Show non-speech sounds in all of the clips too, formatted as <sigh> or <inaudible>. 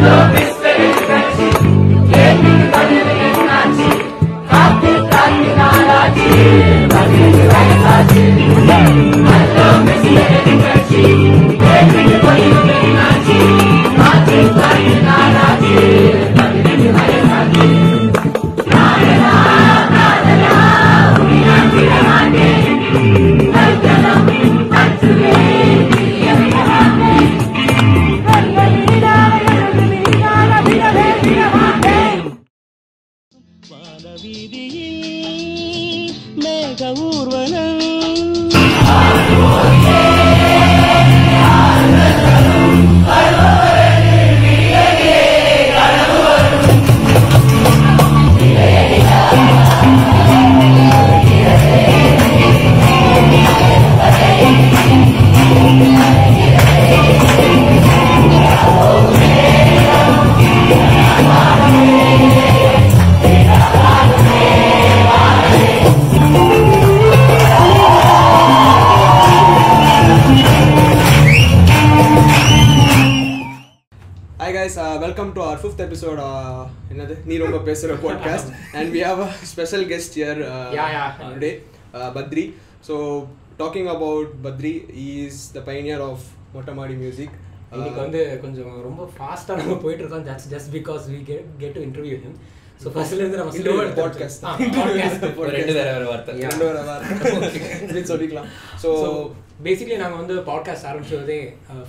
Love. Guest here uh, Yeah, yeah. today, uh, Badri. So talking about Badri, he is the pioneer of Motamadi music. Uh, இன்னைக்கு வந்து கொஞ்சம் ரொம்ப ஃபாஸ்ட்டாக நம்ம போயிட்டு இருக்கோம் just just because we get get to interview him so ஃபர்ஸ்ட்ல இருந்து நம்ம podcast. பாட்காஸ்ட். ரெண்டு வேற வேற வார்த்தை. ரெண்டு வர <laughs> அப்படின்னு சொல்லிக்கலாம். ஸோ பேசிக்லி நாங்கள் வந்து பாட்காஸ்ட் ஆரம்பிச்சதே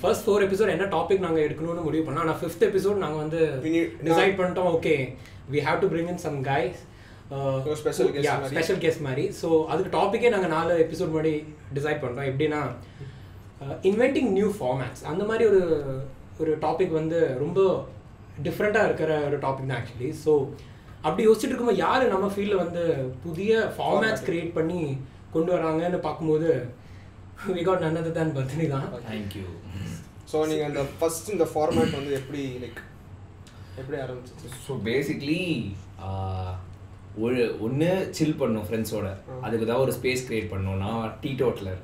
ஃபர்ஸ்ட் ஃபோர் எபிசோட் என்ன டாபிக் நாங்கள் எடுக்கணும்னு முடிவு பண்ணோம். ஆனால் ஃபிஃப்த் எபிசோட் நாங்கள் வந்து டிசைட் பண்ணிட்டோம் okay we have to bring in some guys So, special guest மாதிரி. ஸ்பெஷல் கெஸ்ட் மாதிரி. ஸோ அதுக்கு டாப்பிக்கே நாங்கள் நாலு எபிசோட் முன்னாடி டிசைட் பண்ணுறோம் எப்படின்னா இன்வென்டிங் நியூ ஃபார்மேட்ஸ் அந்த மாதிரி ஒரு ஒரு டாபிக் வந்து ரொம்ப டிஃப்ரெண்ட்டாக இருக்கிற ஒரு டாபிக் தான் ஆக்சுவலி ஸோ அப்படி யோசிச்சுட்டு இருக்கும்போது யார் நம்ம ஃபீல்டில் வந்து புதிய ஃபார்மேட்ஸ் கிரியேட் பண்ணி கொண்டு வராங்கன்னு பார்க்கும்போது வி காட் நன்னது தான். பத்னி தான் தேங்க்யூ ஸோ நீங்கள் அந்த ஃபர்ஸ்ட் இந்த ஃபார்மேட் வந்து எப்படி லைக் எப்படி ஆரம்பிச்சிச்சு ஸோ பேசிக்லி ஒரு ஒன்று சில் பண்ணும் ஃப்ரெண்ட்ஸோட அதுக்கு தான் ஒரு ஸ்பேஸ் கிரியேட் பண்ணணும் நான் டீ டோட்லர்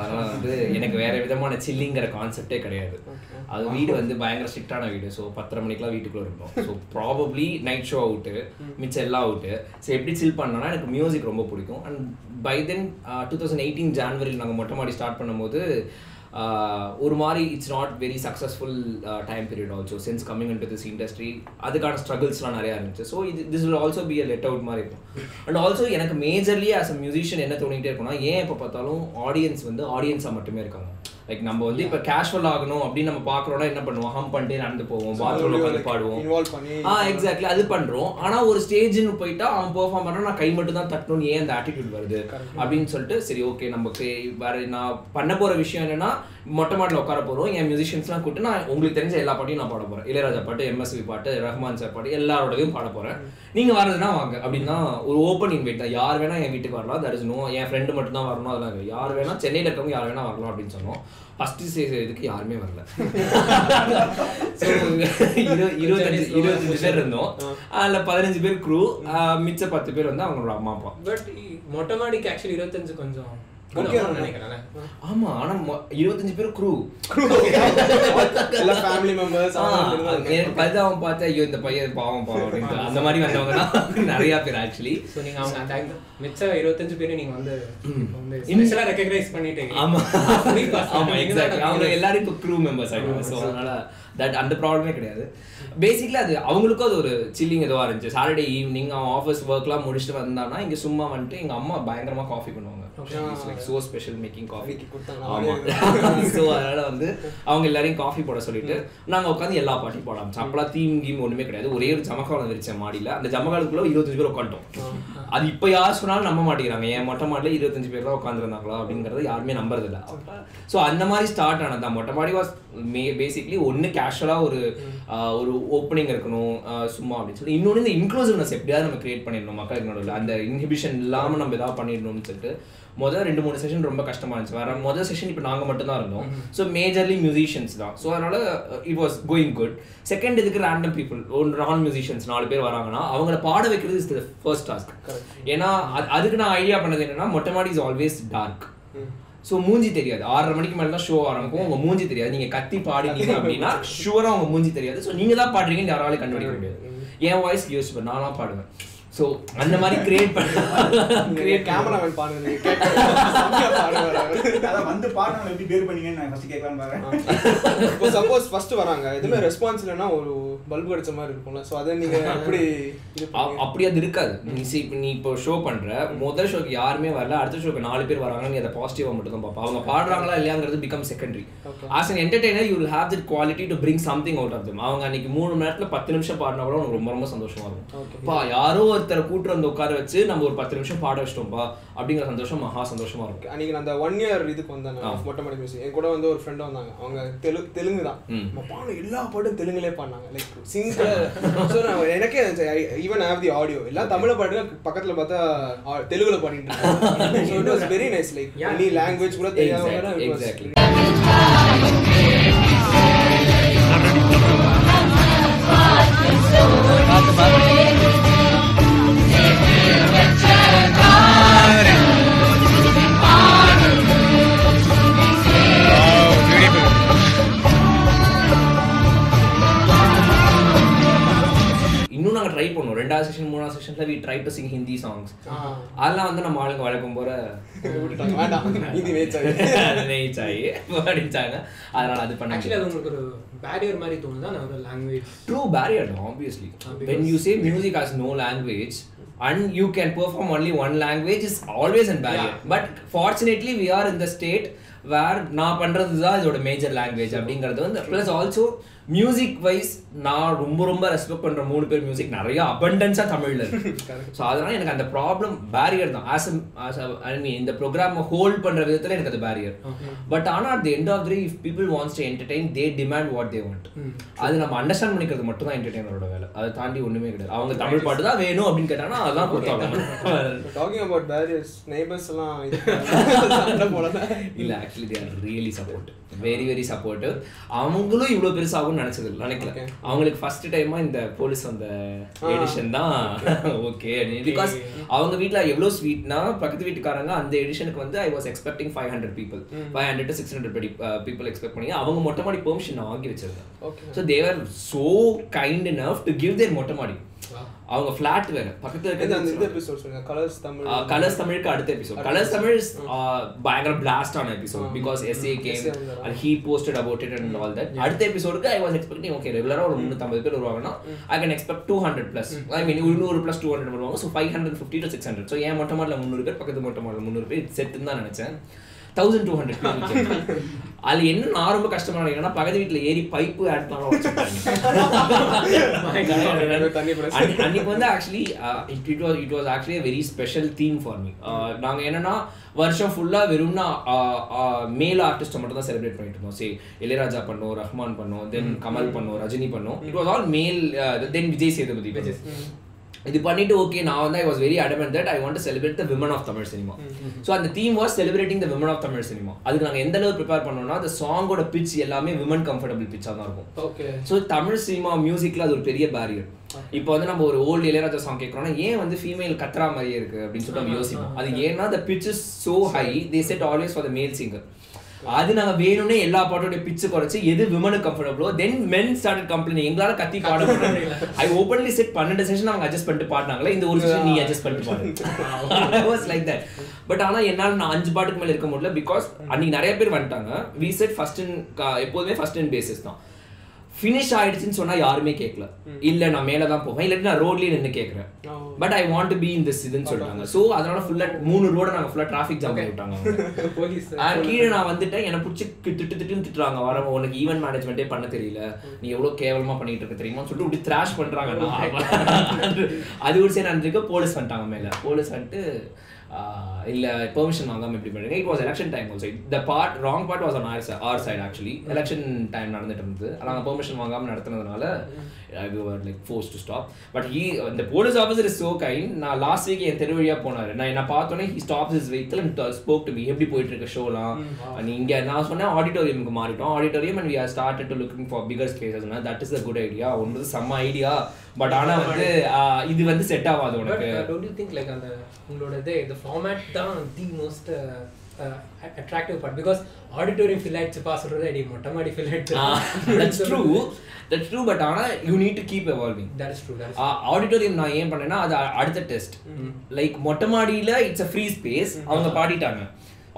அதனால் வந்து எனக்கு வேற விதமான சில்லிங்கிற கான்செப்டே கிடையாது. அது வீடு வந்து பயங்கர ஸ்ட்ரிக்டான வீடு. ஸோ பத்தரை மணிக்கெலாம் வீட்டுக்குள்ளே இருக்கும் so probably night show out மிச்சம் எல்லாம் அவுட்டு ஸோ எப்படி சில் பண்ணோன்னா எனக்கு மியூசிக் ரொம்ப பிடிக்கும். And by then two thousand eighteen ஜான்வரியில் நாங்கள் மொட்டை மாடி ஸ்டார்ட் பண்ணும்போது ஒரு மாதிரி it's not very successful time period also since coming in to this industry அதுக்கான ஸ்ட்ரகிள்ஸ்லாம் நிறையா இருந்துச்சு. ஸோ இது this will also be a let out மாதிரி இருக்கும். அண்ட் ஆல்சோ எனக்கு மேஜர்லி ஆஸ் அ மியூசிஷியன் என்ன தோணிகிட்டே இருக்கும்னா ஏன் எப்போ பார்த்தாலும் ஆடியன்ஸ் வந்து ஆடியன்ஸாக மட்டுமே இருக்காங்க. லைக் நம்ம வந்து இப்போ கேஷுவல் ஆகணும் அப்படின்னு நம்ம பார்க்குறோம்னா என்ன பண்ணுவோம்? ஹம் பண்ணிட்டே நடந்து போவோம். பாத்ரூம்ல உட்காந்து பாடுவோம். பண்ணி ஆ எக்ஸாக்ட்லி அது பண்றோம். ஆனா ஒரு ஸ்டேஜ்னு போயிட்டா அவன் பெர்ஃபார்ம் பண்றான். நான் கை மட்டும் தான் தட்டணும் ஏன் அந்த ஆட்டிடியூட் வருது? அப்படின்னு சொல்லிட்டு சரி ஓகே நமக்கு வேற நான் பண்ண போற விஷயம் என்னன்னா மொட்டை மாடியில் உட்கார போறோம். என் மியூசிஷியன்ஸ்லாம் கூப்பிட்டு நான் உங்களுக்கு தெரிஞ்ச எல்லா பாட்டையும் நான் பாட போறேன். இளையராஜா பாட்டு எம்எஸ்வி பாட்டு ரஹ்மான் சார் பாட்டு எல்லாரோடதையும் பாட போறேன். நீங்க வரதுன்னா வாங்க. அப்படின்னா ஒரு ஓப்பன் இன்வைட் தான். யார் வேணா என் வீட்டுக்கு வரலாம். தட் இஸ் நோ என் ஃப்ரெண்டு மட்டும் தான் வரணும். அதெல்லாம் இல்லை. யார் வேணா சென்னையில் இருக்கவங்க யார் வேணா வரலாம் அப்படின்னு சொன்னோம். ஃபர்ஸ்ட் ஸ்டேஜ் இதுக்கு யாருமே வரல. <laughs> இருபத்தஞ்சு இருபத்தஞ்சு பேர் இருந்தோம். அதுல பதினஞ்சு பேர் க்ரூ மிச்ச பத்து பேர் வந்து அவங்களோட அம்மா அப்பா. பட் மொட்டை மாடிக்கு ஆக்சுவலி இருபத்தஞ்சு கொஞ்சம் ஆமா ஆனா இருபத்தஞ்சு பேர் க்ரூ ஃபேமிலி மெம்பர்ஸ் பரிதாபம் பார்த்து ஐயோ இந்த பையன் பாவம் பாவம் அந்த மாதிரி வந்தவங்க <laughs> நிறைய பேர் ஆக்சுவலி ஸோ அவங்க மிச்ச இருபத்தஞ்சு பேரும் நீங்கள் வந்து ஸ்பெஷலாக ரெக்கக்னைஸ் பண்ணிட்டீங்க. ஆமா. <laughs> ஆமா நீங்க எக்ஸாக்ட்லி அவங்க. எல்லாரும் இப்போ க்ரூ மெம்பர்ஸ் ஆகிடுவாங்க ஸோ அதனால தட் அந்த ப்ராப்ளமே கிடையாது. பேசிக்லி அது அவங்களுக்கும் அது ஒரு சில்லிங் இதுவாக இருந்துச்சு. சாட்டர்டே ஈவினிங் அவன் ஆஃபீஸ் ஒர்க்லாம் முடிச்சுட்டு வந்தானா இங்கே சும்மா வந்துட்டு எங்கள் அம்மா பயங்கரமா காஃபி பண்ணுவாங்க. லைக் ஸ்பெஷல் மேக்கிங் காஃபி கொடுத்தாங்க. ஆமா. ஸோ <laughs> அதனால வந்து அவங்க எல்லாரையும் காஃபி போட சொல்லிட்டு நாங்க உட்காந்து எல்லா பாட்டையும் போட ஆரம்பிச்சோம். அப்பெல்லாம் தீம் கீம் ஒண்ணுமே கிடையாது. ஒரே ஒரு ஜமக்காலம் விரிச்சேன் மாடியில அந்த ஜமக்காலத்துக்குள்ள இருபத்தஞ்சு பேர் உட்காந்துட்டோம். அது இப்ப யார் சொன்னாலும் நம்ப மாட்டேங்கிறாங்க. என் மொட்டை மாடியில இருபத்தஞ்சு பேர் தான் உட்காந்துருந்தாங்களா அப்படிங்கறத யாருமே நம்புறது இல்ல ஸோ அந்த மாதிரி ஸ்டார்ட் ஆனது மொட்டை மாடி வாஸ் மே பேசிக்லி ஒன்னு கேஷுவலா ஒரு ஒரு ஓப்பனிங் இருக்கணும். சும்மா அப்படின்னு சொல்லி இன்னொன்று இந்த இன்க்ளூசிவ்னஸ் எப்படியாவது நம்ம கிரியேட் பண்ணிடணும் மக்களுக்கு நடுவில் அந்த இன்ஹிபிஷன் இல்லாம நம்ம ஏதாவது பண்ணிடணும்னு சொல்லிட்டு. முதல் ரெண்டு மூணு செஷன் ரொம்ப கஷ்டமா இருந்துச்சு. வேற முதல் செஷன் இப்போ நாங்க மட்டும் தான் இருந்தோம் ஸோ மேஜர்லி மியூசிஷியன்ஸ் தான். ஸோ அதனால it was going good second இதுக்கு ரேண்டம் பீப்புள் ஒரு நான் மியூசிஷியன்ஸ் நாலு பேர் வராங்கன்னா அவங்கள பாட வைக்கிறது இஸ் ஃபர்ஸ்ட் டாஸ்க் ஏன்னா அது- அதுக்கு நான் ஐடியா பண்ணது என்னன்னா மொட்டை Maadi is always dark so மூஞ்சி தெரியாது. ஆறரை மணிக்கு மேலே தான் ஷோ ஆரம்பிக்கும். உங்க மூஞ்சி தெரியாது. நீங்க கத்தி பாடினீங்க அப்படின்னா ஷுவரா உங்க மூஞ்சி தெரியாது. ஸோ நீங்க தான் பாடுறீங்கன்னு யாராலையும் கண்டுபிடிக்க முடியாது. என் வாய்ஸ் யோசிப்பேன். நான்லாம் பாடுவேன். ஸோ அந்த மாதிரி கிரியேட் பண்ண கிரியேட் கேமராமேன் பாருங்க. அதான் வந்து பாடுறவங்க எப்படி பேர் பண்ணீங்கன்னு நான் ஃபர்ஸ்ட் கேட்கலான்னு பாருங்க. இப்போ சப்போஸ் ஃபர்ஸ்ட் வராங்க. எதுவுமே ரெஸ்பான்ஸ் இல்லைன்னா ஒரு பல்பு அடிச்ச மாதிரி இருக்கும்ல. ஸோ அதை நீங்க எப்படி இது அ- பண்ணுவீங்க? அப்படி அது இருக்காது. நீ see, இப்ப நீ இப்போ ஷோ பண்ற முதல் ஷோக்கு யாருமே வரல அடுத்த ஷோக்கு நாலு பேர் வராங்க நீ அதை பாசிட்டிவா மட்டும் தான் பார்ப்ப. அவங்க பாடுறாங்களா இல்லையாங்கிறது become secondary. As an entertainer you will have that quality to bring something out of them அவங்க அன்னைக்கு மூணு மணி நேரத்துல பத்து நிமிஷம் பாடினா கூட உனக்கு ரொம்ப ரொம்ப சந்தோஷமா Okay. இருக்கும் பா யாரோ ஒருத்தரை கூட்டு வந்து உட்கார வச்சு நம்ம ஒரு பத்து நிமிஷம் பாட வச்சிட்டோம்பா அப்படிங்கிற சந்தோஷம் மகா சந்தோஷமா இருக்கும். அன்னைக்கு அந்த ஒன் இயர் இதுக்கு வந்தேன் ஆ. மொட்டை மாடி மியூசிக் என் கூட வந்து ஒரு ஃப்ரெண்ட் வந்தாங்க. அவங்க தெலு தெலுங்கு தான். பாடம் எல்லா பாட்டும் தெலுங்குலே பாடினாங்க. லைக் <laughs> நான் எனக்கே ஈவன் ஹேவ் தி ஆடியோ எல்லாம் தமிழ பாட்டு பக்கத்துல பார்த்தா தெலுங்குல பாடிட்டு இருக்காங்க very nice like. Any language கூட தெரியாதவங்க ட்ரை பண்ணோம் ரெண்டாவது செஷன் மூணாவது செஷன்ல we try to sing Hindi songs அதெல்லாம் வந்து நம்ம ஆளுங்க வழக்கம் வேச்சாங்க நெய்ச்சாயி படிச்சாங்க அதனால அது பண்ண ஆக்சுவலி அது உங்களுக்கு ஒரு பேரியர் மாதிரி தோணுதா நான் ஒரு language True barrier, no, obviously. Uh, when because- you say music has no language and you can perform only one language is always a barrier. Yeah. But fortunately, we are in the state where நான் பண்றது தான் இதோட major language அப்படிங்கிறது வந்து plus also music wise நான் ரொம்ப ரொம்ப respect பண்ற மூணு பேர் மியூசிக் நிறைய அபண்டன்ஸா தமிழ்ல இருக்கு. <laughs> ஸோ அதனால எனக்கு அந்த ப்ராப்ளம் பேரியர் தான். ஆஸ் ஐ மீன் இந்த ப்ரோக்ராம் ஹோல்ட் பண்ற விதத்துல எனக்கு அது பேரியர் பட் ஆனா at the end of the if people wants to entertain they demand what they want அது நம்ம அண்டர்ஸ்டாண்ட் பண்ணிக்கிறது மட்டும் தான் என்டர்டைனரோட வேலை. அதை தாண்டி ஒண்ணுமே கிடையாது. அவங்க தமிழ் பாட்டு தான் வேணும் அப்படின்னு கேட்டாங்கன்னா அதான் கொடுத்தாங்க. டாக்கிங் அபவுட் பேரியர்ஸ் நெய்பர்ஸ் எல்லாம் <laughs> இல்ல actually they are really support very very supportive அவங்களும் இவ்வளவு நினைச்சது நினைக்கல. அவங்களுக்கு ஃபர்ஸ்ட் டைமா இந்த போலீஸ் வந்த எடிஷன் தான். <laughs> ஓகே பிகாஸ் அவங்க வீட்ல எவ்வளவு ஸ்வீட்னா பக்கத்து வீட்டுக்காரங்க அந்த எடிஷனுக்கு வந்து I was expecting five hundred people five hundred to six hundred people expect பண்ணி அவங்க மொட்டை மாடி பெர்மிஷன் வாங்கி வச்சிருந்தாங்க. So they were so kind enough to give their mottai maadi அவங்க ஃபிளாட் வேற. பக்கத்துல இருக்கிறது எபிசோட் சொல்லுங்க? கலர்ஸ் தமிழ். கலர்ஸ் தமிழுக்கு அடுத்த எபிசோட் கலர்ஸ் தமிழ் பயங்கர பிளாஸ்ட் ஆன episode because S A game? And he posted about it and all that அடுத்த எபிசோடுக்கு ஐ வாஸ் எக்ஸ்பெக்டிங் ஓகே ரெகுலரா ஒரு முந்நூற்றம்பது பேர் வருவாங்கன்னா I can expect two hundred plus I mean இன்னொரு பிளஸ் டூ ஹண்ட்ரட் வருவாங்க. So five hundred fifty to six hundred so என் மொட்டை மாடல முந்நூறு பேர் பக்கத்து மொட்டை மாடல முந்நூறு பேர். செட்டுன்னு தான் நினைச்சேன். தௌசண்ட் டூ ஹண்ட்ரட் அது என்ன நான் ரொம்ப கஷ்டமா நினைக்கிறேன்னா பக்கத்து வீட்டுல ஏறி பைப்பு <laughs> அன்னைக்கு வந்து actually it was it was actually very special theme for me நாங்க என்னன்னா வருஷம் ஃபுல்லா வெறும்னா மேல் ஆர்டிஸ்ட்டை மட்டும் தான் செலிப்ரேட் பண்ணிட்டு இருந்தோம். சரி இளையராஜா பண்ணோம் ரஹ்மான் பண்ணோம் தென் கமல் பண்ணோம் ரஜினி பண்ணோம். இட் வாஸ் ஆல் மேல் தென் விஜய் சேதுபதி. இது பண்ணிட்டு ஓகே நான் வந்து I was very adamant that I want celebrate the women of Tamil cinema so அந்த theme was celebrating the women of Tamil cinema அதுக்கு நாங்கள் எந்த அளவு ப்ரிப்பேர் பண்ணோம்னா அந்த சாங்கோட பிச் எல்லாமே விமன் கம்ஃபர்டபுள் பிச்சாக தான் இருக்கும். ஓகே ஸோ தமிழ் சினிமா மியூசிக்ல அது ஒரு பெரிய பேரியர் இப்போ வந்து நம்ம ஒரு ஓல்டு இளையராஜா சாங் கேட்குறோம்னா ஏன் வந்து ஃபீமேல் கத்துறா மாதிரியே இருக்கு அப்படின்னு சொல்லிட்டு நம்ம யோசிப்போம். அது ஏன்னா the pitch is so high they set always for the male singer. அது நாங்க வேணும்னே எல்லா பாட்டோட பிச்சு குறைச்சு எது விமனுக்கு கம்ஃபர்டபுளோ தென் மென் ஸ்டார்டட் கம்ப்ளைண்ட் எங்களால கத்தி பாட ஐ ஓப்பன்லி செட் பன்னெண்டு செஷன் அவங்க அட்ஜஸ்ட் பண்ணிட்டு பாடினாங்களே இந்த ஒரு செஷன் நீ அட்ஜஸ்ட் பண்ணிட்டு பாடு. வாஸ் லைக் தட் பட் ஆனா என்னால நான் அஞ்சு பாட்டுக்கு மேல இருக்க முடியல பிகாஸ் அன்னைக்கு நிறைய பேர் வந்துட்டாங்க. வி செட் ஃபர்ஸ்ட் இன் எப்போதுமே ஃபர்ஸ்ட் இன் பேசிஸ் தான். ஃபினிஷ் ஆயிடுச்சுன்னு சொன்னா யாருமே கேட்கல இல்ல நான் மேல தான் போவேன். இல்லாட்டி நான் ரோட்லயே நின்னு கேக்குறேன். Oh. But I want to be in this இதுன்னு சொல்லிட்டாங்க. சோ அதனால ஃபுல்லா மூணு ரோட நாங்க ஃபுல்லா டிராஃபிக் ஜாம் பண்ணி விட்டாங்க. <laughs> கீழே நான் வந்துட்டேன். என்னை பிடிச்சி திட்டு திட்டுன்னு திட்டுறாங்க. வரவங்க உனக்கு ஈவென்ட் மேனேஜ்மெண்ட்டே பண்ண தெரியல. நீ எவ்வளவு கேவலமா பண்ணிட்டு இருக்க தெரியுமான்னு சொல்லிட்டு இப்படி த்ராஷ் பண்றாங்க. அது ஒரு சைடு நடந்திருக்கு. போலீஸ் வந்துட்டாங்க மேல. போலீஸ் வந்துட்டு இல்ல பெர்மிஷன் வாங்காம இப்படி பண்ணுங்க it was election time also the part wrong part was on our our side actually election time நடந்துட்டு இருந்தது. நாங்கள் பெர்மிஷன் வாங்காம நடத்துனதுனால like force to stop but he இந்த police officer is so kind நான் லாஸ்ட் வீக் என் தெரு வழியா போனாரு. நான் என்ன பார்த்தோன்னே he stops is vehicle and spoke to me எப்படி போயிட்டு இருக்க ஷோலாம் நீ இங்க நான் சொன்னேன் ஆடிட்டோரியமுக்கு மாறிட்டோம். Auditorium and we are started to looking for bigger spaces that is a good idea ஒன்று செம்ம ஐடியா பட் ஆனா வந்து இது வந்து செட் ஆகாது உனக்கு. டோன்ட் யூ திங்க் லைக் அந்த உங்களோட இது இந்த ஃபார்மேட் தான் the most attractive part because auditorium fill ஆயிடுச்சு பா சொல்றது அடி மொட்டை மாடி ஃபில் தட்ஸ் ட்ரூ ஆயிடுச்சு தட்ஸ் ட்ரூ பட் ஆனா you need to keep evolving that is true auditorium நான் ஏன் பண்ணேன்னா அது அடுத்த டெஸ்ட் லைக் மொட்டை மாடியில இட்ஸ் அ ஃப்ரீ ஸ்பேஸ் அவங்க பாடிட்டாங்க.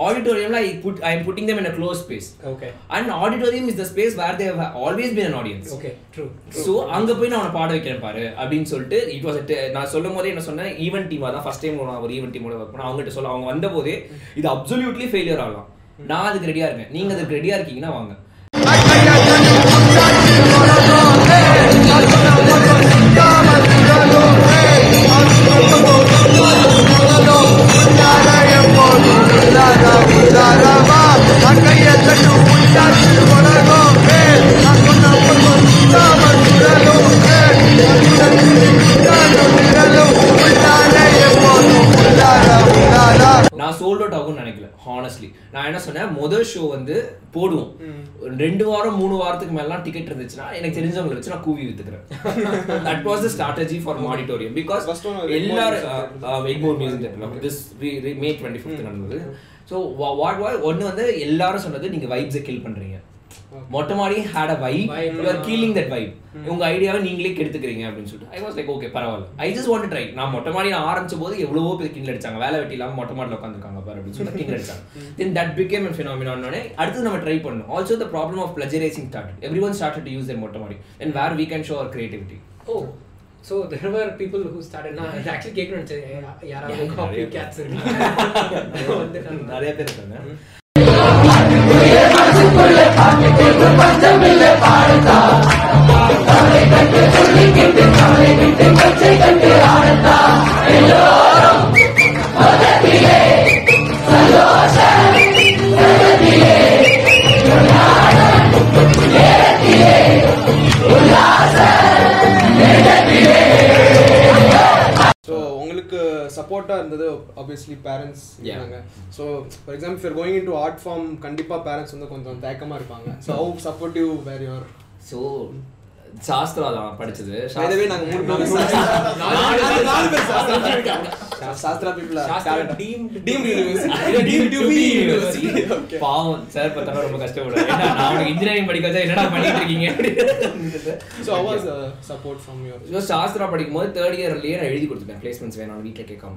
ஆடிட்டோரியம்ல I put I am putting them in a closed space. Okay and auditorium is the space where they have always been an audience. Okay true so அங்க போய் நான் அவனை பாட வைக்கிறேன் பாரு அப்படின்னு சொல்லிட்டு இட் வாஸ் நான் சொல்லும் போதே என்ன சொன்னேன் ஈவென்ட் டீமா தான் ஃபர்ஸ்ட் டைம் நான் ஒரு ஈவென்ட் டீமோட ஒர்க் பண்ண அவங்ககிட்ட சொல்ல அவங்க வந்த போதே இது அப்சல்யூட்லி ஃபெயிலியர் ஆகலாம். நான் அதுக்கு ரெடியா இருக்கேன். நீங்க அதுக்கு ரெடியா இருக்கீங்கன்னா வாங்க. சோல்ட் அவுட் ஆகும்னு நினைக்கல ஹானஸ்ட்லி நான் என்ன சொன்னேன் முதல் ஷோ வந்து போடுவோம். ஒரு ரெண்டு வாரம் மூணு வாரத்துக்கு மேலாம் டிக்கெட் இருந்துச்சுன்னா எனக்கு தெரிஞ்சவங்களை வச்சு நான் கூவி வித்துக்கிறேன். That was the strategy for auditorium because எல்லாரும் Egmore music theatre this May twenty fifth நடந்தது. ஸோ வாட் வாட் ஒன்று வந்து எல்லாரும் சொன்னது நீங்க வைப்ஸை கில் பண்றீங்க. Mottai Maadi had a vibe Vibe. You are killing that vibe உங்க ஐடியாவை நீங்களே கெடுத்துக்கிறீங்க அப்படின்னு சொல்லிட்டு. ஐ வாஸ் லைக் ஓகே பரவாயில்ல. ஐ ஜஸ்ட் வாண்ட் ட்ரை நான் மொட்டை மாடி நான் ஆரம்பிச்ச போது எவ்வளவோ பேர் கிண்டல் அடிச்சாங்க. வேலை வெட்டி இல்லாம மொட்டை மாடியில் உட்காந்துருக்காங்க பாரு அப்படின்னு சொல்லி கிண்டல் அடிச்சாங்க. Then that became an phenomenon அடுத்து நம்ம ட்ரை பண்ணணும். Also the problem of plagiarising start every one start to use their mottai maadi. And where we can show our creativity oh so there were people who start நான் actually கேட்கணும்னு யாராவது <laughs> copy Gates <laughs> <laughs> நிறைய பேர் இருக்காங்க. آکي کي جو پتا ملي پائتا آ ربا ڪري சப்போர்ட்டாக இருந்தது obviously parents. இருந்தாங்க so for example for going into art form கண்டிப்பாக பேரண்ட்ஸ் வந்து கொஞ்சம் தயக்கமாக இருப்பாங்க. So how supportive were your so Sastra தான் படிச்சது இதுவே நாங்கள் மூணு பேர் சாஸ்திரா- நாலு- நாலு பேர் சாஸ்திரா இருக்காங்க. Sastra people are Sastra talented. deemed- Deemed university. <laughs> Deemed to be university. Okay. பாவம் சார் பார்த்தா ரொம்ப கஷ்டப்படுறேன் ஏன்னா நான் அவனுக்கு இன்ஜினியரிங் படிக்க வச்சா என்னடா பண்ணிட்டு இருக்கீங்க அப்படின்னு <laughs> So how was the support from your so Sastra படிக்கும் போது தேர்ட் இயர்லயே நான் எழுதி கொடுத்துட்டேன் பிளேஸ்மெண்ட்ஸ் வேணும் வீட்டில் கேட்காம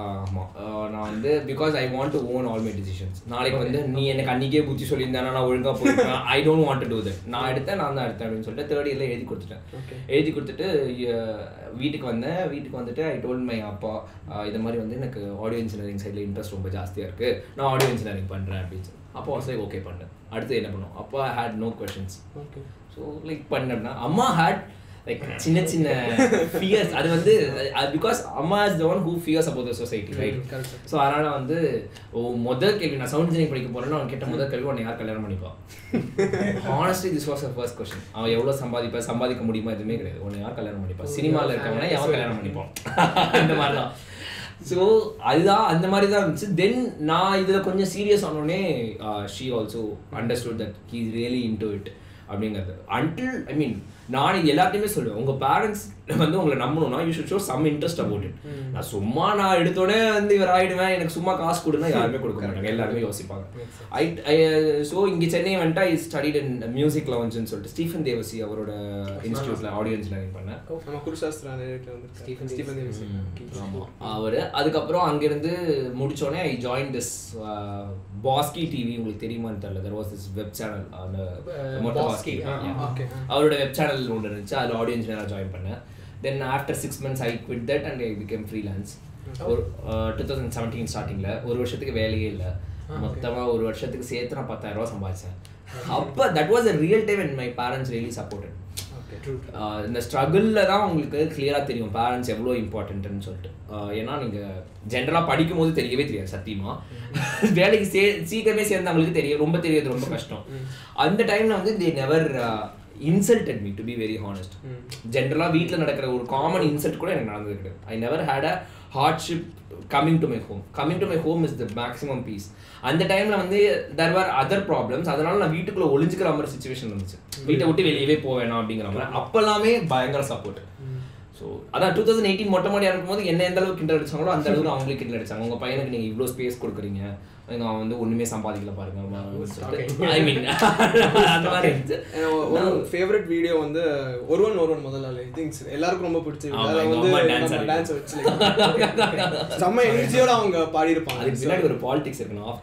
ஆமாம் நான் வந்து because I want to own all my decisions நாளைக்கு வந்து நீ எனக்கு அன்னைக்கே புத்தி சொல்லியிருந்தேனா நான் ஒழுங்காக போயிருப்பேன். I don't want to do that நான் எடுத்தேன் நான் தான் எடுத்தேன் அப்படின்னு சொல்லிட்டு தேர்ட் இயர்ல எழுதி கொடுத்துட்டேன். எழுதி கொடுத்துட்டு வீட்டுக்கு வந்தேன். வீட்டுக்கு வந்துட்டு ஐ டோல்ட் மை அப்பா இது மாதிரி வந்து எனக்கு ஆடியோ இன்ஜினியரிங் சைடில் இன்ட்ரெஸ்ட் ரொம்ப ஜாஸ்தியாக இருக்கு. நான் ஆடியோ இன்ஜினியரிங் பண்ணுறேன் அப்படின்னு சொல்லி. அப்போ வந்து ஓகே பண்ணேன் அடுத்து என்ன பண்ணும்? அப்பா had no questions Okay. So like பண்ணேன்னா அம்மா ஹேட் லைக் சின்ன சின்ன ஃபியர்ஸ் அது வந்து பிகாஸ் அம்மா is the one who fears about the society right. So அதனால வந்து ஓ முதல் கேள்வி நான் சவுண்ட் இன்ஜினியரிங் படிக்க போறேன்னா அவன் கேட்ட முதல் கேள்வி உன்னை யார் கல்யாணம் பண்ணிப்பா? Honestly this was first question அவன் எவ்வளோ சம்பாதிப்பா சம்பாதிக்க முடியுமா எதுவுமே கிடையாது. உன்னை யார் கல்யாணம் பண்ணிப்பா? சினிமாவில் இருக்கவனா எவன் கல்யாணம் பண்ணிப்பான் <laughs> அந்த மாதிரி தான் ஸோ அதுதான் அந்த மாதிரி தான் இருந்துச்சு. தென் நான் இதில் கொஞ்சம் சீரியஸ் ஆனோடனே she also understood that he really into it அப்படிங்கிறது. அன்டில் ஐ மீன் நான் இது எல்லாத்தையுமே சொல்லுவேன் உங்கள் பேரண்ட்ஸ் வந்து உங்களை நம்பணும்னா you should show some interest about it நான் சும்மா நான் எடுத்தோடனே வந்து இவர் ஆயிடுவேன் எனக்கு சும்மா காசு கொடுனா யாருமே கொடுக்க மாட்டாங்க எல்லாருமே யோசிப்பாங்க. ஐ ஸோ இங்கே சென்னை வந்துட்டு ஐ ஸ்டடிட் இன் மியூசிக் லவன்ஸ்னு சொல்லிட்டு ஸ்டீஃபன் தேவசி அவரோட இன்ஸ்டியூட்டில் ஆடியோ இன்ஜினியரிங் பண்ணேன். ஆமா. அவர் அதுக்கப்புறம் அங்கிருந்து முடிச்சோடனே I join this Baski TV உங்களுக்கு தெரியுமான்னு தெரியல. There was this web channel அந்த Uh. அவரோட வெப் சேனல் ஒன்று இருந்துச்சு. அதில் ஆடியோ இன்ஜினியராக ஜாயின் பண்ணேன். Then after six months I quit that and I became freelance ஒரு டூ தௌசண்ட் செவன்டீன் ஸ்டார்டிங்கில் ஒரு வருஷத்துக்கு வேலையே இல்லை. மொத்தமாக ஒரு வருஷத்துக்கு சேர்த்து நான் பத்தாயிரம் ரூபா சம்பாதிச்சேன் அப்போ that was a real time and my parents really supported இந்த ஸ்ட்ரகிளில் தான் உங்களுக்கு கிளியராக தெரியும். பேரண்ட்ஸ் எவ்வளோ இம்பார்ட்டன்ட்னு சொல்லிட்டு. ஏன்னா நீங்கள் ஜென்ரலாக படிக்கும் போது தெரியவே தெரியாது சத்தியமா. <laughs> வேலைக்கு சே சீக்கிரமே சேர்ந்தவங்களுக்கு தெரியும் ரொம்ப தெரியாது ரொம்ப கஷ்டம். அந்த டைமில் வந்து they never insulted me to be very honest ஜென்ரலாக வீட்டில் நடக்கிற ஒரு காமன் இன்சல்ட் கூட எனக்கு நடந்தது கிடையாது. I never had a hardship coming to my home coming to my home is the maximum peace அந்த டைமில் வந்து தெர் ஆர் அதர் ப்ராப்ளம்ஸ் அதனால நான் வீட்டுக்குள்ளே ஒளிஞ்சுக்கிற மாதிரி சுச்சுவேஷன் இருந்துச்சு. வீட்டை விட்டு வெளியவே போவேணாம் அப்படிங்கிற மாதிரி. அப்போல்லாமே பயங்கர சப்போர்ட் ஸோ அதான் டூ தௌசண்ட் எயிட்டீன் மொட்டை மாடியாக இருக்கும்போது என்ன எந்த அளவுக்கு கிண்டல் அடிச்சாங்களோ அந்த அளவுக்கு அவங்களே கிண்டல் அடிச்சாங்க. உங்கள் பையனுக்கு நீங்கள் இவ்வளோ ஸ்பேஸ் கொடுக்குறீங்க. அவன் வந்து ஒன்றுமே சம்பாதிக்கல பாருங்க. ஐ மீன் <laughs> அந்த மாதிரி இருந்துச்சு. ஒரு ஃபேவரட் வீடியோ வந்து ஒருவன் ஒருவன் முதல்ல ஐ திங்க் எல்லாருக்கும் ரொம்ப எங்க வந்து. டான்ஸ் வச்சு செம்ம <laughs> எனர்ஜியோட அவங்க பாடியிருப்பாங்க. அதுக்கு பின்னாடி ஒரு பாலிடிக்ஸ் இருக்கணும் ஆஃப்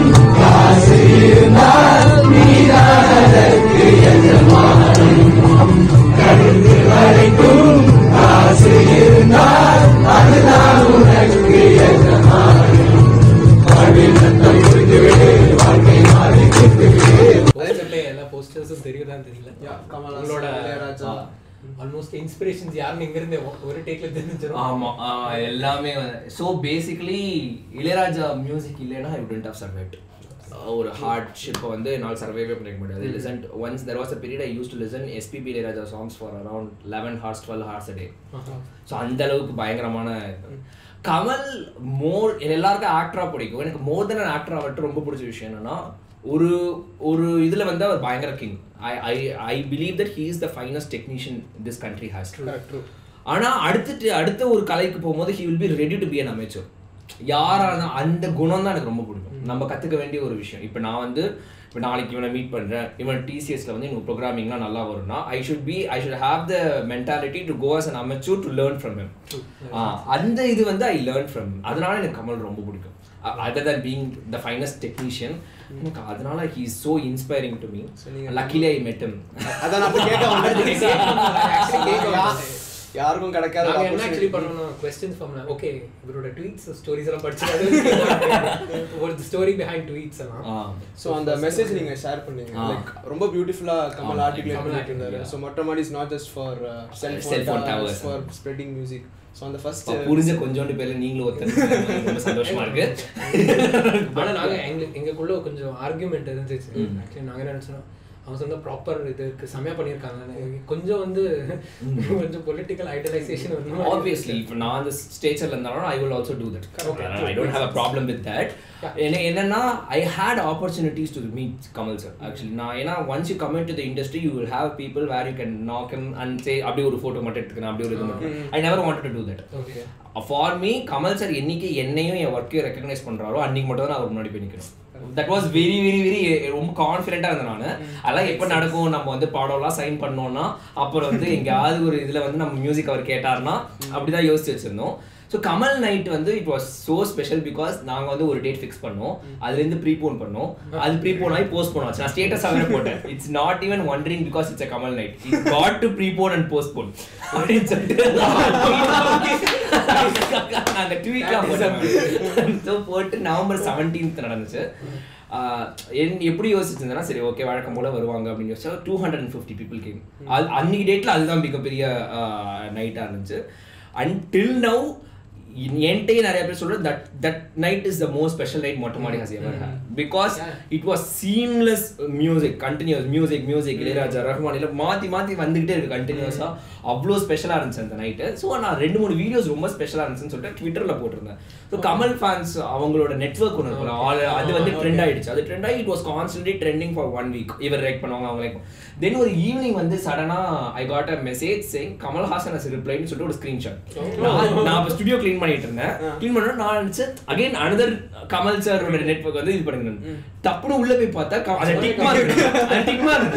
பேசிக்கலி இளையராஜா மியூசிக் இல்லைன்னா ஐ உடன்ட் ஹவ் சர்வைட் ஒரு ஹார்ட்ஷிப்பை வந்து என்னால் சர்வைவே பண்ணிக்க முடியாது. Listen once there was a period I use to listen SPB Ilaiyaraaja songs for around eleven hours twelve hours a day so அந்த அளவுக்கு பயங்கரமான. கமல் மோர் எல்லாருக்கும் ஆக்டரா பிடிக்கும். எனக்கு மோர் தென் அன் ஆக்டரா மட்டும் ரொம்ப பிடிச்ச விஷயம் என்னன்னா ஒரு ஒரு இதுல வந்து அவர் பயங்கர king I I I believe that he is the finest technician this country has ஆனா அடுத்துட்டு அடுத்த ஒரு கலைக்கு போகும்போது he will be ready to be an amateur யாரான அந்த குணம் தான் எனக்கு ரொம்ப பிடிக்கும். நம்ம கத்துக்க வேண்டிய ஒரு விஷயம். இப்போ நான் வந்து இப்போ நாளைக்கு இவனை மீட் பண்றேன். இவன் டிசிஎஸ்ல வந்து எனக்கு ப்ரோக்ராமிங்லாம் நல்லா வரும்னா I should be I should have the mentality to go as an amateur to learn from him அந்த இது வந்து ஐ லேர்ன் ஃப்ரம் அதனால எனக்கு கமல் ரொம்ப பிடிக்கும். Other than being the finest technician எனக்கு அதனால he is so inspiring to me luckily I met him. அதான் கேட்க <laughs> யாருக்கும் கிடைக்காத என்ன. ஆக்சுவலி பண்ணணும் கொஸ்டின்ஸ் ஃபார்ம்ல ஓகே இவரோட ட்வீட்ஸ் ஸ்டோரிஸ் எல்லாம் படிச்சு <laughs> ஒரு ஸ்டோரி பிஹைண்ட் ட்வீட்ஸ் எல்லாம். ஸோ அந்த மெசேஜ் நீங்க ஷேர் பண்ணீங்க. லைக் ரொம்ப பியூட்டிஃபுல்லா கமல் ஆர்டிகுலேட் பண்ணிட்டு இருந்தாரு. ஸோ மற்ற மாதிரி is not just for Cell cell phone phone. Towers for spreading music so அந்த ஃபர்ஸ்ட் புரிஞ்ச கொஞ்சோண்டு பேர்ல நீங்களும் ஒருத்தர் ரொம்ப சந்தோஷமா இருக்கு <laughs> ஆனா நாங்க எங்களுக்கு எங்களுக்குள்ள கொஞ்சம் ஆர்கியூமெண்ட் இருந்துச்சு ஆக்சுவலி நாங்க என்ன நினைச்சோம் அவங்க சொன்ன ப்ராப்பர் இதுக்கு செமையா பண்ணியிருக்காங்க கொஞ்சம் வந்து <laughs> கொஞ்சம் பொலிட்டிக்கல் ஐடலைசேஷன் வந்து ஆப்வியஸ்லி இப்போ நான் அந்த ஸ்டேஜில் இருந்தாலும் I will also do that I don't have a problem with that என்ன என்னன்னா I had opportunities to meet Kamal sir actually நான் ஏன்னா once you come in to the industry you will have people where you can knock him and say அப்படி ஒரு photo மட்டும் எடுத்துக்கிறேன் அப்படி ஒரு இது மட்டும். I never wanted to do that for me Kamal sir என்னைக்கு என்னையும் என் ஒர்க்கையும் ரெக்கக்னைஸ் பண்றாரோ அன்னைக்கு மட்டும் தான் நான் முன்னாடி போய் நிற்கணும் that was very very very ரொம்ப கான்ஃபிடென்ட்டாக இருந்தேன் நான். அதெல்லாம் எப்போ நடக்கும்? நம்ம வந்து பாடம்லாம் சைன் பண்ணோம்னா அப்புறம் வந்து <laughs> எங்கேயாவது ஒரு இதில் வந்து நம்ம மியூசிக் அவர் கேட்டார்னா அப்படிதான் யோசிச்சு வச்சிருந்தோம். ஸோ கமல் நைட் வந்து it was so special because நாங்கள் வந்து ஒரு டேட் ஃபிக்ஸ் பண்ணோம். அதுலேருந்து ப்ரீபோன் பண்ணோம். அது ப்ரீபோன் ஆகி போஸ்ட் பண்ணோம். நான் ஸ்டேட்டஸ் ஆகவே போட்டேன். It's not even wondering because it's a Kamal night it's got to prepone and postpone அப்படின்னு சொல்லிட்டு நாங்கள் ட்வீட்லாம் போட்டோம் ஸோ போட்டு நவம்பர் செவன்டீன்த் நடந்துச்சு. என் எப்படி யோசிச்சிருந்தேன்னா சரி ஓகே வழக்கம் போல வருவாங்க அப்படின்னு யோசிச்சா two hundred and fifty people came அது அன்னைக்கு டேட்ல அதுதான் மிகப்பெரிய நைட்டாக இருந்துச்சு. அண்ட் டில் நவ் என்கிட்டயே நிறைய பேர் சொல்றது that that night is the most special night Mottai Maadi has ever because it was seamless music continuous music music Ilaiyaraaja Rahman இல்லை மாற்றி மாற்றி வந்துகிட்டே இருக்கு கண்டினியூஸாக அவ்வளோ ஸ்பெஷலாக இருந்துச்சு அந்த நைட்டு ஸோ நான் ரெண்டு மூணு வீடியோஸ் ரொம்ப ஸ்பெஷலாக இருந்துச்சுன்னு சொல்லிட்டு ட்விட்டரில் போட்டிருந்தேன். ஸோ கமல் ஃபேன்ஸ் அவங்களோட நெட்ஒர்க் ஒன்று இருக்கும் ஆல் அது வந்து ட்ரெண்ட் ஆயிடுச்சு. அது ட்ரெண்ட் ஆகி it was constantly trending for one week இவர் லைக் பண்ணுவாங்க அவங்க லைக் தென் ஒரு ஈவினிங் வந்து சடனாக I got a message saying Kamal Haasan has ரிப்ளைன்னு சொல்லிட்டு ஒரு ஸ்க்ரீன்ஷாட் நான் இப்போ ஸ்டுடியோ க்ளீன் பண்ணிட்டு இருந்தேன். க்ளீன் பண்ண நான் நினச்சு அகைன் அனதர் கமல் சாரோட நெட்ஒர்க் வந்து இது பண்ணுங்க டப்புனு உள்ள போய் பார்த்தா அது டிக் மார்க் அது டிக் மார்க்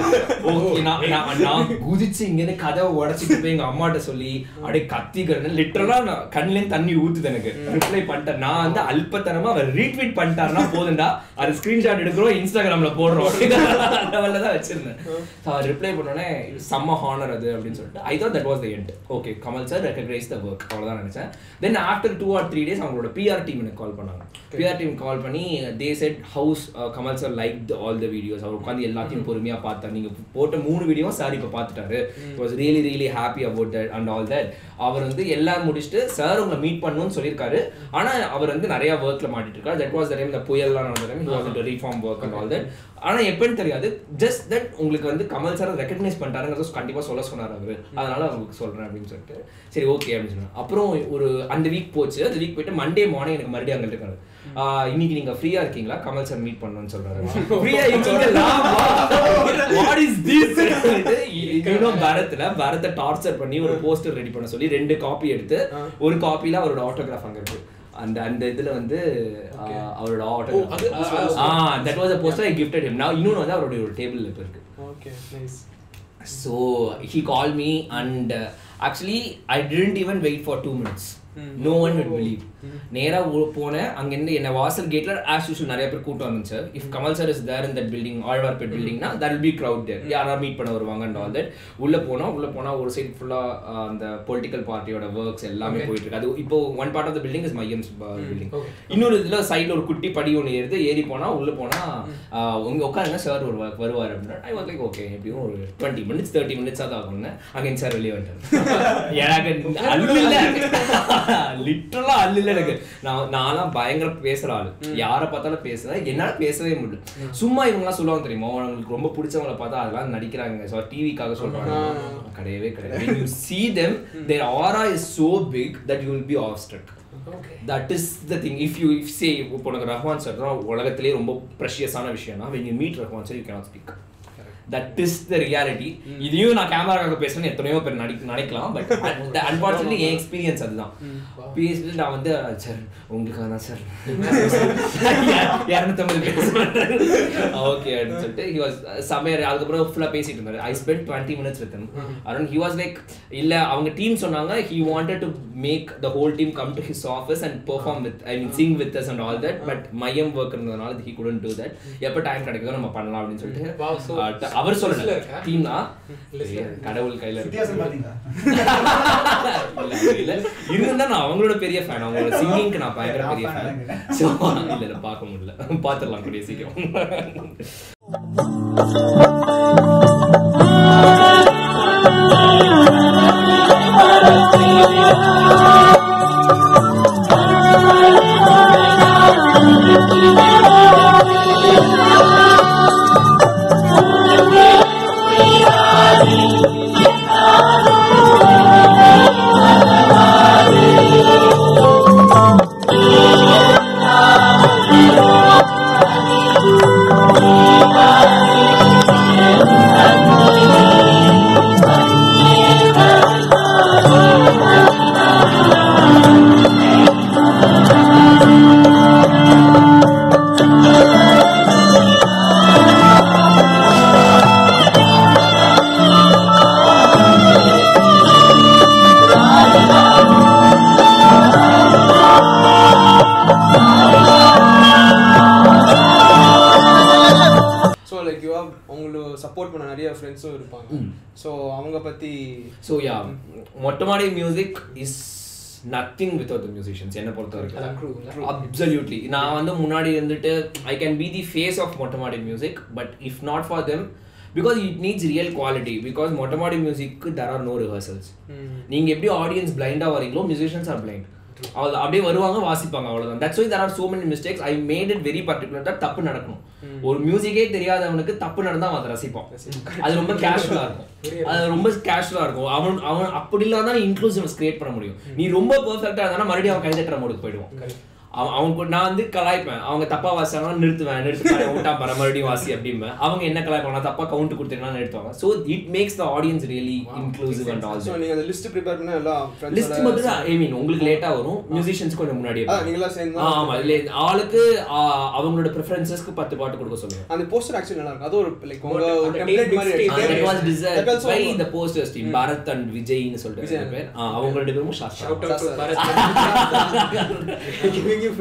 ஓகே நான் நான் குதிச்சு இங்கேருந்து கதவை உடச்சிட்டு போய் எங்க அம்மாட்ட சொல்லி அப்படியே கத்திக்கிறேன் லிட்டரலா நான் கண்ணுலேருந்து தண்ணி ஊத்துது எனக்கு. ரிப்ளை பண்ணிட்டேன். நான் வந்து அல்பத்தனமா அவர் ரீட்வீட் பண்ணிட்டாருன்னா போதும்டா. அது ஸ்கிரீன்ஷாட் எடுக்கிறோம் இன்ஸ்டாகிராம்ல போடுறோம். லெவல்ல தான் வச்சிருந்தேன். அவர் ரிப்ளை பண்ணோடனே செம்ம ஹானர் அது அப்படின்னு சொல்லிட்டு. I thought that was the end okay Kamal sir recognise the work அவ்வளோதான் நினைச்சேன். Then after two or three days அவங்களோட பிஆர் டீம் எனக்கு கால் பண்ணாங்க. பிஆர் டீம் கால் பண்ணி they said house Kamal sir like all the videos அவர் உட்காந்து எல்லாத்தையும் பொறுமையா பார்த்தார். நீங்க போட்ட மூணு வீடியோ சார் இப்போ பார்த்துட்டாரு. Was really really happy about that and all that அவர் வந்து எல்லாம் முடிச்சுட்டு சார் உங்களை மீட் பண்ணணும்னு சொல்லியிருக்காரு. ஆனா அவர் வந்து நிறைய ஒர்க்ல மாட்டிட்டு இருக்காரு. தட் வாஸ் டைம் இந்த புயல்லாம் நடந்த time was reform work and all that ஆனா எப்படின்னு தெரியாது. ஜஸ்ட் தட் உங்களுக்கு வந்து கமல் சார் ரெக்கக்னைஸ் பண்ணிட்டாருங்கிறத கண்டிப்பா சொல்ல சொன்னார் அவரு. அதனால உங்களுக்கு சொல்றேன் அப்படின்னு சொல்லிட்டு. சரி ஓகே அப்படின்னு சொன்னேன் அப்புறம் ஒரு அந்த வீக் போச்சு. அந்த வீக் போயிட்டு மண்டே மார்னிங் எனக்கு மறுபடியும் அங்க இருக்காரு. இன்னைக்கு நீங்க ஃப்ரீயா இருக்கீங்களா? கமல் சார் மீட் பண்ணணும்னு சொல்றாரு. <laughs> ஃப்ரீயா இருக்கீங்களா? வாட் இஸ் திஸ் இன்னும் பரத்ல பரத்தை டார்ச்சர் பண்ணி ஒரு போஸ்டர் ரெடி பண்ண சொல்லி ரெண்டு காப்பி எடுத்து ஒரு காப்பில அவரோட ஆட்டோகிராஃப் அங்க இருக்கு. அந்த அந்த இதுல வந்து அவரோட autograph ah that was a poster i gifted him. Now இன்னொன்னு வந்து அவருடைய ஒரு டேபிள்ல இப்ப இருக்கு. Okay nice so he called me and uh, actually i didn't even wait for two minutes no one would believe. நேரா உ- போனேன் அங்கேருந்து என்ன வாசல் கேட்ல ஆஸ் யூஷுவல் நிறைய பேர் கூட்டம் வந்துச்சு if Kamal sir is there in that building Alwarpet பில்டிங்னா that will be crowd there யாரா மீட் பண்ண வருவாங்க அண்ட் ஆல் தட் உள்ள போனா உள்ள போனா ஒரு சைடு ஃபுல்லா அந்த பொலிட்டிக்கல் பார்ட்டியோட ஒர்க்ஸ் எல்லாமே போயிட்டு இருக்கு. அது இப்போ one part of the building is Maiam's building இன்னொரு இதுல சைடுல ஒரு குட்டி படி ஒன்று ஏறுது. ஏறி போனா உள்ள போனா ஆஹ், உங்க உட்காருங்க சார் ஒரு வருவார் அப்படின்னா ஐ வாஸ் லைக் ஓகே எப்படியும் ஒரு டுவெண்ட்டி மினிட்ஸ் தேர்ட்டி மினிட்ஸ் தான் ஆகும்னு அகைன் சார் வெளியே வந்துட்டாரு. <laughs> எனக்கு லிட்டரலா அல்லு எனக்கு. நான் நான்லாம் பயங்கர பேசுற ஆளு. யாரை பார்த்தாலும் பேசுறேன். என்னால பேசவே முடியல. சும்மா இவங்கலாம் சொல்லுவாங்க தெரியுமா? அவங்களுக்கு ரொம்ப பிடிச்சவங்கள பார்த்தா அதெல்லாம் நடிக்கிறாங்க. ஸோ டிவிக்காக சொல்றாங்க. கிடையவே கிடையாது. When you see them their aura is so big that you will be awestruck. That is the thing if you if say இப்போ உனக்கு ரஹ்மான் சார் தான் உலகத்திலேயே ரொம்ப ப்ரெஷியஸான விஷயம்னா when you meet Rahman sir you cannot speak. That is the reality இதையும் நான் கேமராக்காக பேசுறேன்னு எத்தனையோ பேர் நடி நினைக்கலாம் பட் அன்பார்ச்சுனேட்லி என் எக்ஸ்பீரியன்ஸ் அதுதான். பேசிட்டு நான் வந்து சார் உங்களுக்காக தான் சார் <laughs> இரநூத்தம்பது பேர் ஓகே அப்படின்னு சொல்லிட்டு ஹி வாஸ் சமையல் அதுக்கப்புறம் ஃபுல்லாக பேசிட்டு இருந்தாரு. I spend twenty minutes with around he was like இல்லை அவங்க டீம் சொன்னாங்க he wanted to make the whole team come to his office and perform with I mean sing with us and all that but Maiam work இருந்ததுனால he couldn't do that எப்போ time கிடைக்குதோ நம்ம பண்ணலாம் அப்படின்னு சொல்லிட்டு அவர் சொல்லல listல இருக்கா? டீம் தான் Listல ஏய், கடவுள் கையில இருக்கு. வித்தியாசம் பாத்தீங்களா இல்ல, இல்ல இருந்தா நான் அவங்களோட பெரிய ஃபேன் அவங்களோட சிங்கிங்க்கு நான் பயங்கர பெரிய ஃபேன் ஸோ இல்ல இல்ல பார்க்க முடியல பார்த்துடலாம் கூடிய சீக்கிரம் Mottamaadi music is nothing without the musicians என்ன பொறுத்த வரைக்கும்? அப்சல்யூட்லி நான் வந்து முன்னாடி இருந்துட்டு I can be the face of Mottamaadi music but if not for them because it needs real quality because Mottamaadi music there are no rehearsals நீங்க எப்படி audience பிளைண்டா வரீங்களோ மியூசிஷியன்ஸ் ஆர் பிளைண்ட் அவ்வளோ அப்படியே வருவாங்க வாசிப்பாங்க அவ்வளவுதான். That's why there are so many mistakes. I made it very particular that தப்பு நடக்கணும். ஒரு மியூசிக்கே தெரியாதவனுக்கு தப்பு நடந்தா அவன் அதை ரசிப்பான். அது ரொம்ப கேஷுவலா இருக்கும். அது ரொம்ப கேஷுவலா இருக்கும். அவன் அவன் அப்படி இல்லாம தான் இன்க்ளூசிவ்னஸ் கிரியேட் பண்ண முடியும். நீ ரொம்ப பெர்ஃபெக்ட்டா இருந்தா மறுபடியும் அவன் கைதட்டுற மோடுக்கு போயிடுவான். அவன் அவங்க நான் வந்து கலாய்ப்பேன். அவங்க தப்பா வாசிச்சாங்கன்னா நிறுத்துவேன் நிறுத்து விட்டா பர மறுபடியும் வாசி அப்படிம்பேன். அவங்க என்ன கலாய்ப்பாங்க நான் தப்பா கவுண்ட் கொடுத்தீங்கன்னா நிறுத்துவாங்க. So it makes the audience really inclusive and all so நீங்க அந்த லிஸ்ட் ப்ரிப்பேர் பண்ண எல்லாம் லிஸ்ட் மட்டும் தான் ஐ மீன் உங்களுக்கு லேட்டா வரும். மியூசிஷியன்ஸ் கொஞ்சம் முன்னாடியே ஆ, நீங்களா சேர்ந்து ஆ, ஆமா. இல்ல ஆளுக்கு அவங்களோட ப்ரிஃபரன்சஸ்க்கு பத்து பாட்டு கொடுக்க சொல்லுவேன் அந்த போஸ்டர் ஆக்சுவலி நல்லா இருக்கும். அது ஒரு லைக் உங்க அந்த ஒரு tape டெம்ப்ளேட் மாதிரி also by one. the posters team. Bharath and விஜய்னு சொல்லிட்டு விஜய். ரெண்டு பேர். ஆ, அவங்க ரெண்டு பேரும்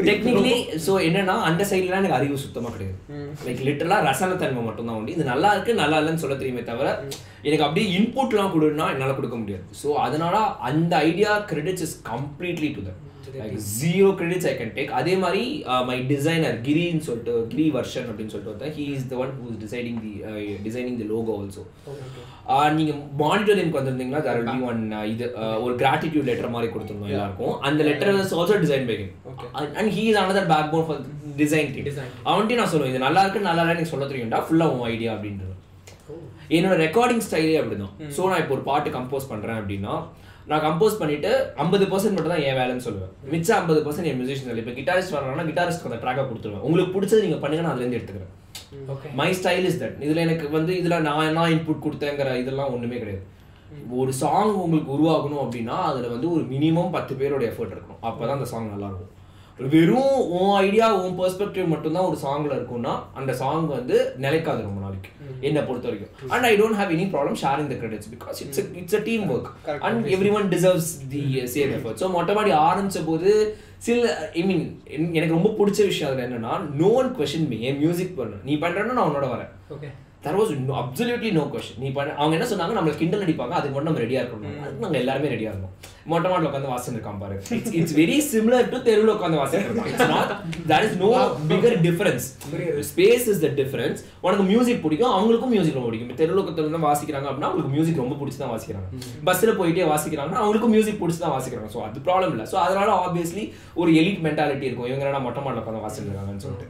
டெக்னிக்கலி ஸோ என்னன்னா அந்த சைட்லாம் எனக்கு அறிவு சுத்தமா கிடையாது. லைக் லிட்டரலா ரசன தன்மை மட்டும் தான் உண்டு. இது நல்லா இருக்கு நல்லா இல்லைன்னு சொல்ல தெரியுமே தவிர எனக்கு அப்படியே இன்புட்லாம் கொடுன்னா என்னால கொடுக்க முடியாது. ஸோ அதனால அந்த idea credits is completely to like zero credits I can take அதே மாதிரி மை டிசைனர் கிரின்னு சொல்லிட்டு கிரி வர்ஷன் அப்படின்னு சொல்லிட்டு ஒருத்தன் he is the one who is deciding the designing the logo also நீங்க மானிட்டரிங்க்கு there will be ஒன் இது uh, ஒரு கிராட்டிடியூட் லெட்டர் மாதிரி கொடுத்துருந்தோம் எல்லாருக்கும். அந்த letter is also design by and he is another backbone for design Design. அவன்கிட்ட நான் சொல்லுவேன் இது நல்லா இருக்கு நல்லா இல்லை எனக்கு சொல்ல தெரியும்டா ஃபுல்லா உன் ஐடியா அப்படின்றது என்னோட ரெக்கார்டிங் ஸ்டைலே அப்படிதான். ஸோ நான் இப்போ ஒரு பாட்டு கம்போஸ் பண்றேன் அப்படின்னா நான் கம்போஸ் பண்ணிட்டு ஐம்பது பர்சன்ட் மட்டும் தான் என் வேலைன்னு சொல்லுவேன். மிச்சம் ஐம்பது பர்சன்ட் என் மியூசிஷியன் இப்போ கிட்டாரிஸ்ட் வர்றாங்கன்னா கிட்டாரிஸ்ட் அந்த ட்ராக்கை கொடுத்துருவேன். உங்களுக்கு பிடிச்சது நீங்க பண்ணுங்க நான் அதுலேருந்து எடுத்துக்கிறேன். மை ஸ்டைல் இஸ் தட் இதுல எனக்கு வந்து இதுல நான் என்ன இன்புட் கொடுத்தேங்கிற இதெல்லாம் ஒண்ணுமே கிடையாது. ஒரு சாங் உங்களுக்கு உருவாகணும் அப்படின்னா அதுல வந்து ஒரு மினிமம் பத்து பேரோட எஃபர்ட் இருக்கணும். அப்பதான் அந்த சாங் நல்லா இருக்கும் வெறும் உன் ஐடியா உன் பெர்ஸ்பெக்டிவ் மட்டும்தான் ஒரு சாங்ல இருக்கும்னா அந்த சாங் வந்து நிலைக்காது ரொம்ப நாளைக்கு. என்னை பொறுத்த வரைக்கும் and I don't have any problem sharing the credits because it's it's a team work. And every one deserves the same effort so Mottai Maadi ஆரம்பிச்ச போது சில ஐ மீன் எனக்கு ரொம்ப பிடிச்ச விஷயம் அதுல என்னன்னா நோ ஒன் கொஷின் மீ என் மியூசிக் பண்ண. நீ பண்றேன்னா நான் உன்னோட வரேன். Okay there was no absolutely no question நீ பண்ண அவங்க என்ன சொன்னாங்க? நம்மளுக்கு கிண்டல் அடிப்பாங்க. அதுக்கு மட்டும் நம்ம ரெடியா இருக்கணும். அதுக்கு நாங்க எல்லாருமே ரெடியா இருந்தோம் மொட்டை மாட்டில் உட்காந்து வாசன் இருக்கான் பாரு. It's it's very similar to தெருவில் உட்காந்து வாசன் இருக்கான் that is no bigger difference space is the difference உனக்கு மியூசிக் பிடிக்கும். அவங்களுக்கும் மியூசிக் ரொம்ப பிடிக்கும். தெருவில் தான் வாசிக்கிறாங்க அப்படின்னா அவங்களுக்கு மியூசிக் ரொம்ப பிடிச்சி தான் வாசிக்கிறாங்க. பஸ்ஸில் போயிட்டே வாசிக்கிறாங்கன்னா அவங்களுக்கும் மியூசிக் பிடிச்சி தான் வாசிக்கிறாங்க. ஸோ அது ப்ராப்ளம் இல்லை. ஸோ அதனால ஆப்வியஸ்லி ஒரு எலிட் மென்டாலிட்டி இருக்கும். இவங்க என்னடா மொட்டை மாட்டில் உட்காந்து வாசிட்டு இருக்காங்கன்னு சொல்லிட்டு.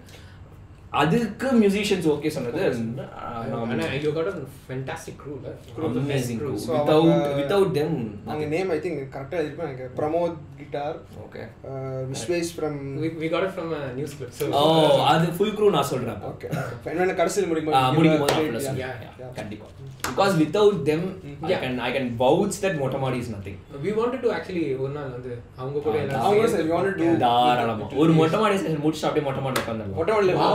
அதுக்கு மியூசிஷியன்ஸ் ஓகே சொன்னது. வித்தவுட் வித்தவுட் தெம் அவங்க நேம் ஐ திங்க் கரெக்டாக இருப்பேன் எனக்கு Pramod guitar okay from we, we got it from a news clip so ஓ அது ஃபுல் க்ரூ நான் சொல்றேன். ஓகே என்ன கடைசியில் முடிக்கும் முடிக்கும் போது நான் சொல்றேன். yeah, Yeah, yeah. கண்டிப்பா because without them I Yeah. Can I can vouch that Mottamaadi is nothing we wanted to actually ஒரு நாள் வந்து அவங்க கூட ஆ, எல்லாரும் அவங்க கூட சரி, we wanted to- Yeah. தாராளமா ஒரு மொட்டமாடி செஷன் முடிச்சுட்டு அப்படியே மொட்டமாடி உட்காந்துடலாம் மொட்டை மாடியில் Wow.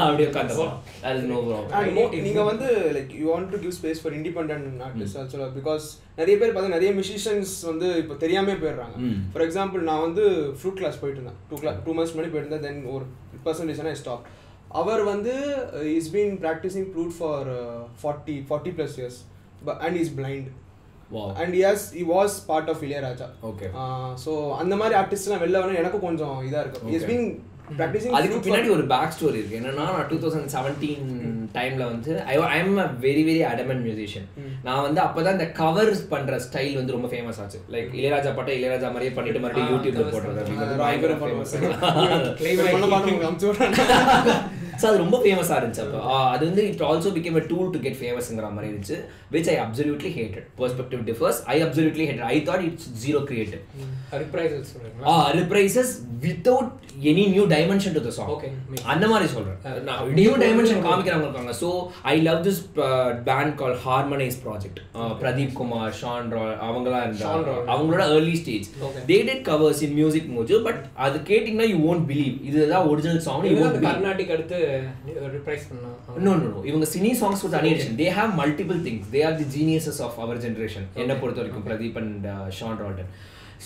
அப்படியே உட்காந்துடலாம் அது நோ ப்ராப்ளம் And நீங்க வந்து like you want to give space for independent artist also because நிறைய பேர் பார்த்தா நிறைய மியூசிஷியன்ஸ் வந்து இப்போ தெரியாமே போயிடுறாங்க. ஃபார் எக்ஸாம்பிள் நான் வந்து ஃப்ளூட் கிளாஸ் போயிட்டு இருந்தேன். டூ கிளாஸ் டூ மந்த்ஸ் முன்னாடி போயிட்டு இருந்தேன். தென் ஒரு பர்சன்டேஜ் ஐ ஸ்டாப் அவர் வந்து is been practising flute for forty forty plus years and is blind and as he was part of Ilaiyaraaja okay so அந்த மாதிரி ஆர்டிஸ்ட்லாம் வெளில வரணும் எனக்கும் கொஞ்சம் இதாக இருக்கும். இஸ். பீன் ப்ராக்டிசிங் அதுக்கு பின்னாடி ஒரு பேக் ஸ்டோரி இருக்கு. என்னன்னா நான் டூ தௌசண்ட் செவன்டீன் டைம்ல வந்து I I am a very very adamant musician நான் வந்து அப்பதான் இந்த கவர்ஸ் பண்ற ஸ்டைல் வந்து ரொம்ப ஃபேமஸ் ஆச்சு. லைக் இளையராஜா பாட்டை இளையராஜா மாதிரியே பண்ணிட்டு மறுபடியும் யூடியூப்ல போடுறது பயங்கர ஃபேமஸ் <laughs> <laughs> ஸோ அது ரொம்ப ஃபேமஸாக இருந்துச்சு அப்போ. அது வந்து it also became a tool to get ஃபேமஸ்ங்கிற மாதிரி இருந்துச்சு which I absolutely hated perspective differs I absolutely hated I thought it's zero creative சொல்றீங்களா? ஆ reprises without any new dimension to the song makes அந்த மாதிரி அப்படியே நியூ. டைமென்ஷன் காமிக்கிறவங்க இருக்காங்க so I love this band call harmonise project Pradeep Kumar Sean Roy அவங்களாம் இருந்தாங்க. அவங்களோட early stage. They did covers in Music Mojo but அது கேட்டிங்கன்னா யூ won't பிலீவ் இதுதான் ஒரிஜினல் சாங் யூ கர்நாடிக் அடுத்து ரிப்ரைஸ் பண்ணா நோ நோ இவங்க சினி சாங்ஸ் வித் தனி edition they have multiple things they are the geniuses of our generation என்ன பொறுத்த வரைக்கும் பிரதீப் அண்ட் ஷான் ரால்டன்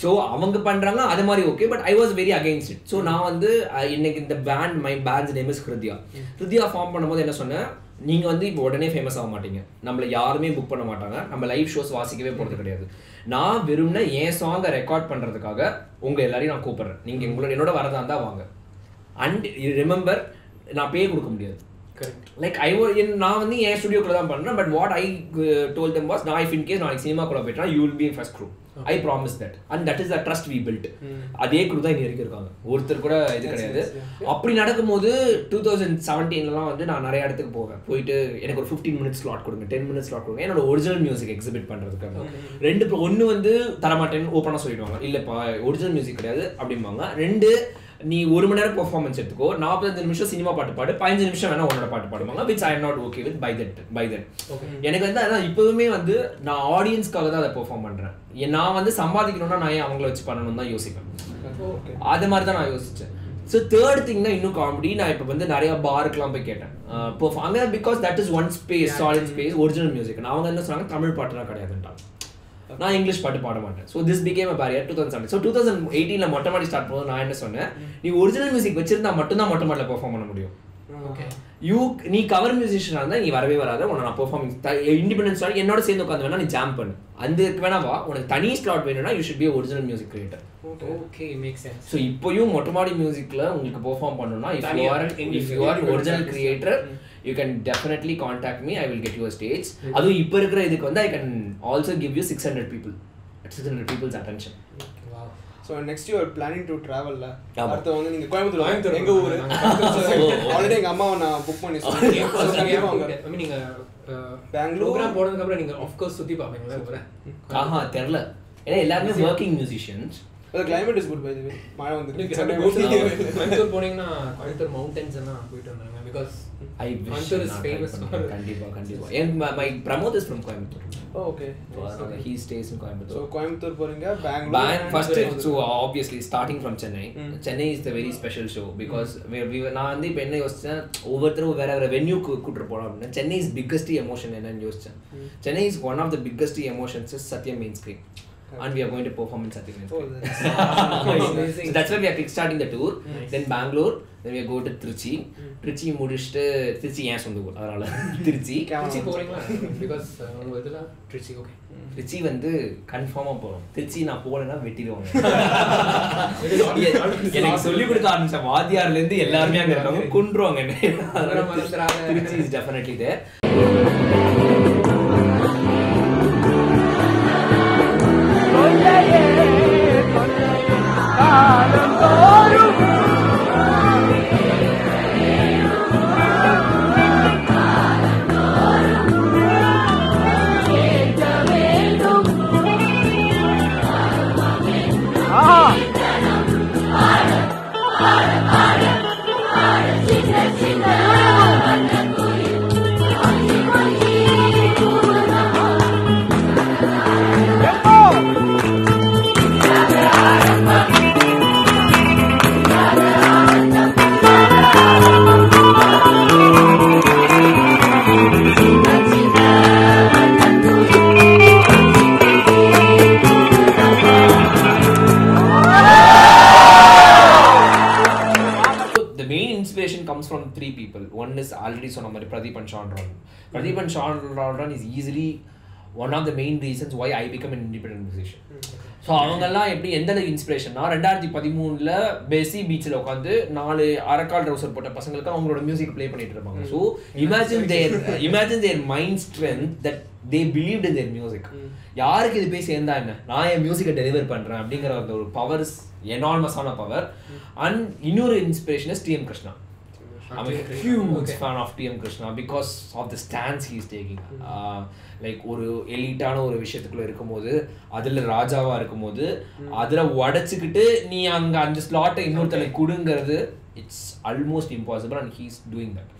ஸோ அவங்க பண்றாங்க அது மாதிரி okay but I was very against it so நான் வந்து இன்னைக்கு இந்த band my band's name is Hridya Hridya form பண்ணும்போது என்ன சொன்னேன்? நீங்க வந்து இப்போ உடனே ஃபேமஸ் ஆக மாட்டீங்க. நம்மள யாருமே புக் பண்ண மாட்டாங்க. நம்ம லைவ் ஷோஸ் வாசிக்கவே போறது கிடையாது. நான் விரும்பின என் சாங்கை ரெக்கார்ட் பண்றதுக்காக உங்க எல்லாரையும் நான் கூப்பிடுறேன். நீங்க உங்களோட என்னோட வரதா இருந்தா வாங்க. அண்ட் ரிமெம்பர் நான் பே கொடுக்க முடியாது. லைக் ஐ நான் வந்து என் ஸ்டுடியோக்குள்ள தான் பண்ணேன் but what I told them was நான் இஃப் இன் கேஸ் நாளைக்கு சினிமாக்குள்ள போயிட்டா you will be first crew I promise that and that is the trust we build அதே குரூ தான் இங்கே இருக்காங்க ஒருத்தர் கூட இது கிடையாது. அப்படி நடக்கும்போது டூ தௌசண்ட் செவன்டீன்லாம் வந்து நான் நிறைய இடத்துக்கு போவேன். போயிட்டு எனக்கு ஒரு ஃபிஃப்டீன் மினிட்ஸ் ஸ்லாட் கொடுங்க டென் மினிட்ஸ் ஸ்லாட் கொடுங்க. என்னோட ஒரிஜினல் மியூசிக் எக்ஸிபிட் பண்ணுறதுக்காக ரெண்டு ஒன்று வந்து தரமாட்டேன்னு ஓப்பனாக சொல்லிடுவாங்க. இல்லைப்பா ஒரிஜினல் மியூசிக் கிடையாது அப்படிம்பாங்க. ரெண்டு நீ ஒரு மணி நேரம் பெர்ஃபார்மன்ஸ் எடுத்துக்கோ நாற்பத்தஞ்சு நிமிஷம் சினிமா பாட்டு பாடு பதினஞ்சு நிமிஷம் வேணா உன்னோட பாட்டு பாடுவாங்க which I am not okay with by that by that எனக்கு வந்து அதான் இப்போவுமே வந்து நான் ஆடியன்ஸ்க்காக தான் அதை பெர்ஃபார்ம் பண்றேன். ஏன் நான் வந்து சம்பாதிக்கணும்னா நான் ஏன் அவங்கள வச்சு பண்ணணும் தான் யோசிப்பேன். அது மாதிரி தான் நான் யோசிச்சேன். ஸோ தேர்ட் திங் தான் இன்னும் காமெடி நான் இப்போ வந்து நிறைய பாருக்குலாம் போய் கேட்டேன். Perform because that is one space solid space original music நான் அவங்க என்ன சொன்னாங்க? தமிழ் பாட்டுலாம் கிடையாதுன்றாங்க நான் இங்கிலீஷ் பாட்டு பாட மாட்டேன். So this became a barrier two thousand so two thousand எயிட்டீனில் மொட்டை மாடி ஸ்டார்ட் போது நான் என்ன சொன்னேன்? நீ ஒரிஜினல் மியூசிக் வச்சிருந்தா மட்டும்தான் மொட்டை மாடியில் பெர்ஃபார்ம் பண்ண முடியும். ஓகே யூ நீ கவர் மியூசிஷியனாக இருந்தால் நீ வரவே வராத உன்னை நான் பெர்ஃபார்மிங் இண்டிபெண்டன்ஸ் என்னோட சேர்ந்து உட்காந்து வேணா நீ ஜாம் பண்ணு. அதுக்கு வேணா வா உனக்கு தனி ஸ்லாட் வேணும்னா you should be original music creator okay make sense so இப்போயும் மொட்டமாடி மியூசிக்ல உங்களுக்கு பெர்ஃபார்ம் பண்ணணும்னா if you are if you are original. Creator you can definitely contact me I will get you stage அதுவும் இப்போ இருக்கிற இதுக்கு வந்து I can also give you six hundred people six hundred peoples attention so next you planning to ட்ராவல்ல. அடுத்து வந்து நீங்க கோயம்புத்தூர் கோயம்புத்தூர் எங்க ஊரு? <laughs> ஆல்ரெடி எங்க அம்மாவை நான் புக் பண்ணி <laughs> சொன்னேன். நீங்க பெங்களூர். ப்ரோக்ராம் போனதுக்கு அப்புறம் நீங்க ஆஃப் கோர்ஸ் சுத்தி பாப்பீங்களா ஊரை ஆஹா தெரில. ஏன்னா எல்லாருமே ஒர்க்கிங் மியூசிஷியன்ஸ் அது கிளைமேட் இஸ் குட் பை மழை வந்து கோயம்புத்தூர் போனீங்கன்னா கோயம்புத்தூர் மவுண்டன்ஸ் எல்லாம் போயிட்டு வந்தாங்க because I Coimbatore is famous கண்டிப்பா கண்டிப்பா. என் my Pramod is from Coimbatore okay he stays in so Coimbatore Coimbatore போறீங்க Bangalore from Chennai. Mm. Chennai is the very special show because we, we were- நான் வந்து இப்போ என்ன யோசிச்சேன் ஒவ்வொருத்தரும் வேற வேற வென்யூ கூட்டிட்டு போனோம் அப்படின்னா சென்னை இஸ் பிக்கஸ்ட் எமோஷன் என்னன்னு யோசிச்சேன். Chennai is one of the biggest emotions is Sathyam main screen and we are going to perform in Satyam main Oh, that's <laughs> amazing. so that's why we are kickstarting the tour. Nice. then Bangalore then we go to Trichy Trichy முடிச்சுட்டு திருச்சி ஏன் சொந்த ஊர்? அதனால <laughs> திருச்சி திருச்சி போறீங்களா? Because உங்க இதுல Trichy okay Trichy வந்து கன்ஃபார்மா போறோம். திருச்சி நான் போனேன்னா வெட்டிடுவாங்க. <laughs> எனக்கு சொல்லி கொடுக்க ஆரம்பிச்ச வாத்தியார்ல இருந்து எல்லாருமே அங்க இருக்காங்க கொன்றுவாங்க. Trichy is definitely there Alambarão and Sean Ron. Pradeep and Sean Ron is easily one of the main reasons why I become an independent musician. So அவங்கெல்லாம் எப்படி எந்த இன்ஸ்பிரேஷன்னா ரெண்டாயிரத்தி பதிமூணுல பெசி பீச்சில் உட்காந்து நாலு அரக்கால் ட்ரௌசர் போட்ட பசங்களுக்கு அவங்களோட மியூசிக் ப்ளே பண்ணிட்டு இருப்பாங்க so imagine their imagine their mind strength that they believed in their music யாருக்கு இது போய் சேர்ந்தா என்ன? நான் என் மியூசிக்கை டெலிவர் பண்றேன் அப்படிங்கிற அந்த ஒரு பவர் எனார்மஸான பவர் அண்ட் இன்னொரு inspiration is TM Krishna I'm a huge Okay. fan of TM Krishna because of the stance he is taking. Uh, like ஒரு எலிட்டான ஒரு விஷயத்துக்குள்ள இருக்கும்போது அதுல ராஜாவா இருக்கும்போது அதுல உடைச்சுக்கிட்டு நீ அங்க அஞ்சு ஸ்லாட்டை இன்னொருத்தலை கொடுங்கிறது it's almost impossible and he's doing that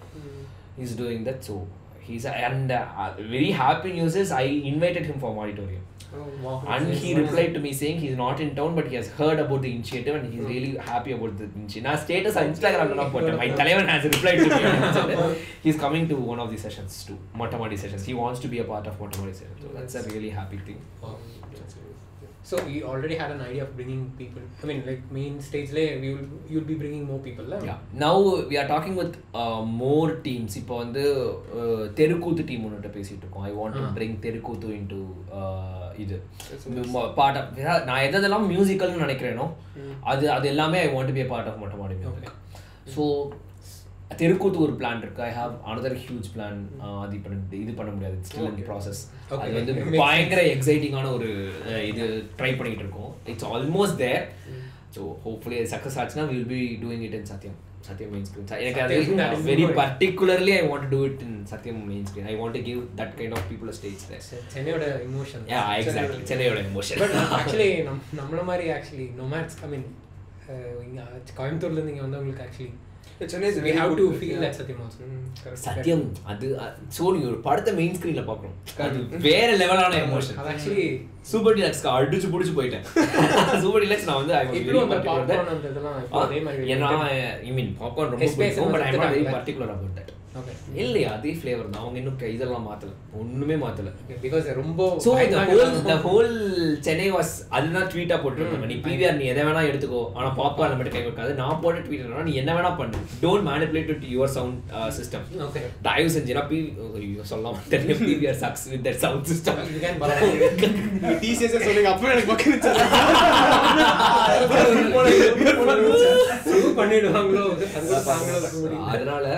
he's doing that so he's and uh, very happy news is I invited him for auditorium. Oh. And he replied to me saying he's not in town, but he has heard about the initiative and he's hmm. really happy about the initiative. Now, status on Instagram, my Taliban has replied to me. <laughs> he's coming to one of the sessions too, Motamadi sessions. He wants to be a part of Motamadi sessions. So that's a really happy thing. That's already had an idea of bringing people. I mean, like main stage lay, we will you'll be bringing more people, lah. Yeah. Now we are talking with uh, more teams. இப்போ வந்து uh, தெருக்கூத்து team ஒன்றுட்ட பேசிட்டு இருக்கோம் I want to Ah. Bring Therukoothu into இது That's nice. Part of நான் எதெல்லாம் மியூசிக்கல்னு நினைக்கிறேனோ அது அது எல்லாமே I want to be part of Mottamaadi music so Therukoothu ஒரு பிளான் இருக்கு. I have another huge plan அது இப்போ இது பண்ண முடியாது. Still in process. அது வந்து பயங்கர எக்ஸைட்டிங்கான ஒரு இது ட்ரை பண்ணிட்டு இருக்கோம். It's almost there so hopefully success ஆச்சுன்னா will be doing it in Sathyam Sathyam main screen எனக்கு அது very. Particularly I want do it in Sathyam main screen I want give that kind of people stage சென்னையோட emotion. Yeah exactly சென்னையோட But <laughs> actually நம் நம்மள மாதிரி actually nomads I mean uh, இங்க கோயம்புத்தூர்ல இருந்து இங்க வந்தவங்களுக்கு actually also. Mm, அது ஸோ நீ ஒரு படத்தை மெயின் ஸ்க்ரீன்ல பார்க்கணும். அது வேற லெவலான எமோஷன் actually சூப்பர் டிலக்ஸ்க்கு அடிச்சு புடிச்சு போயிட்டேன். <laughs> சூப்பர் டிலக்ஸ் நான் வந்து ஏன்னா ஐ மீன் பாப்கார்ன் ரொம்ப பிடிக்கும். But I not very. Particular about that இல்லையா? அதே ஃப்ளேவர் தான். அவங்க இன்னும் இதெல்லாம் மாத்தல. ஒண்ணுமே மாத்தல. பிகாஸ் ரொம்ப so the whole. The whole Chennai was அதுதான் ட்வீட்டா போட்டுருக்காங்க நீ பிவிஆர் நீ எதை வேணா எடுத்துக்கோ. ஆனா பாப்கார்ன் மட்டும் கை வைக்காது நான் போட்ட ட்வீட் என்னன்னா நீ என்ன வேணா பண்ணு. Don't manipulate to your sound system Okay. தயவு செஞ்சுனா பி சொல்லலாம் தெரியும் PVR sucks with that sound system -ஏ சொன்னீங்க அப்பவே எனக்கு பக்கம் <laughs> <laughs> <laughs> பண்ணிடுவாங்களோ? அதுக்குள்ள